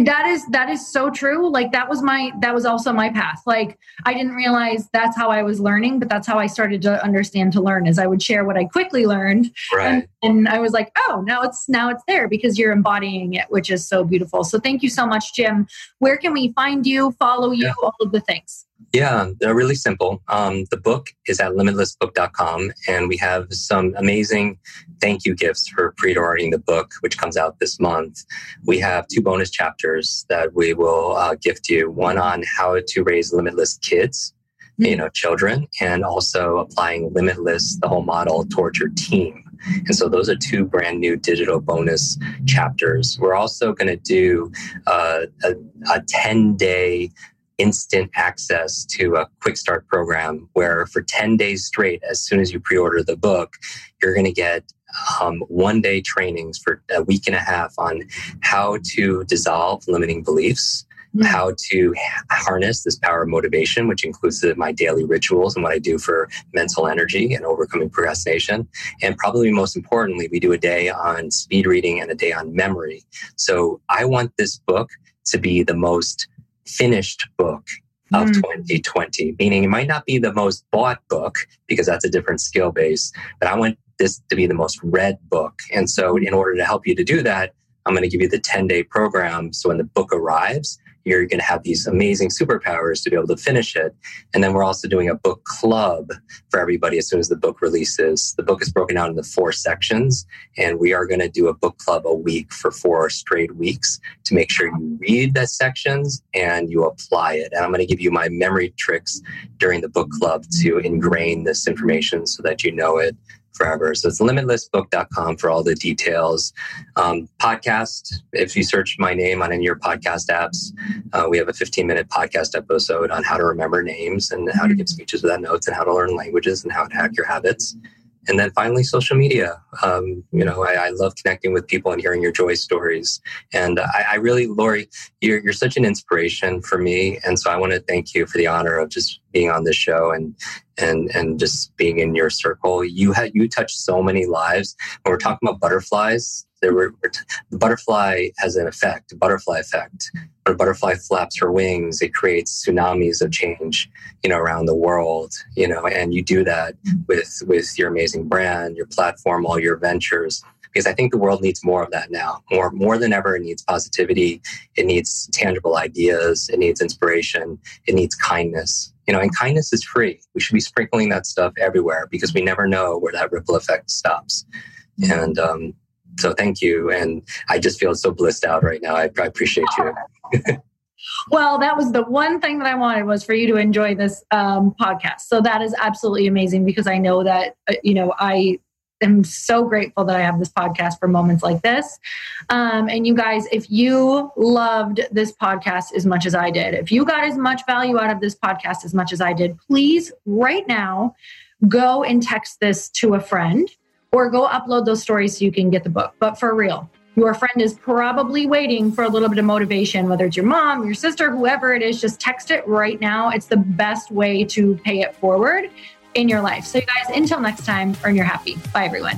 that is that is so true like that was my that was also my path like i didn't realize that's how i was learning but that's how i started to understand to learn is i would share what i quickly learned right. and, and i was like oh now it's now it's there because you're embodying it which is so beautiful so thank you so much jim where can we find you follow you yeah. all of the things yeah, they're really simple. Um, the book is at limitlessbook.com, and we have some amazing thank you gifts for pre ordering the book, which comes out this month. We have two bonus chapters that we will uh, gift you one on how to raise limitless kids, mm-hmm. you know, children, and also applying limitless, the whole model, towards your team. And so those are two brand new digital bonus chapters. We're also going to do uh, a, a 10 day instant access to a quick start program where for 10 days straight, as soon as you pre order the book, you're going to get um, one day trainings for a week and a half on how to dissolve limiting beliefs. Mm-hmm. How to harness this power of motivation, which includes the, my daily rituals and what I do for mental energy and overcoming procrastination. And probably most importantly, we do a day on speed reading and a day on memory. So I want this book to be the most finished book of mm. 2020, meaning it might not be the most bought book because that's a different skill base, but I want this to be the most read book. And so, in order to help you to do that, I'm going to give you the 10 day program. So, when the book arrives, you're going to have these amazing superpowers to be able to finish it. And then we're also doing a book club for everybody as soon as the book releases. The book is broken out into four sections, and we are going to do a book club a week for four straight weeks to make sure you read the sections and you apply it. And I'm going to give you my memory tricks during the book club to ingrain this information so that you know it forever. So it's limitlessbook.com for all the details. Um, podcast, if you search my name on any of your podcast apps, uh, we have a 15 minute podcast episode on how to remember names and how to give speeches without notes and how to learn languages and how to hack your habits. And then finally, social media. Um, you know, I, I, love connecting with people and hearing your joy stories. And I, I really, Lori, you're, you're such an inspiration for me. And so I want to thank you for the honor of just being on this show and and and just being in your circle. You had you touched so many lives. When we're talking about butterflies, there were the butterfly has an effect, a butterfly effect. When a butterfly flaps her wings, it creates tsunamis of change, you know, around the world. You know, and you do that with with your amazing brand, your platform, all your ventures because I think the world needs more of that now. More more than ever, it needs positivity. It needs tangible ideas. It needs inspiration. It needs kindness. You know, and kindness is free. We should be sprinkling that stuff everywhere because we never know where that ripple effect stops. And um, so, thank you. And I just feel so blissed out right now. I, I appreciate you. well, that was the one thing that I wanted was for you to enjoy this um, podcast. So that is absolutely amazing because I know that uh, you know I am so grateful that I have this podcast for moments like this. Um, and you guys, if you loved this podcast as much as I did, if you got as much value out of this podcast as much as I did, please right now go and text this to a friend or go upload those stories so you can get the book. But for real, your friend is probably waiting for a little bit of motivation, whether it's your mom, your sister, whoever it is, just text it right now. It's the best way to pay it forward in your life. So, you guys, until next time, earn your happy. Bye, everyone.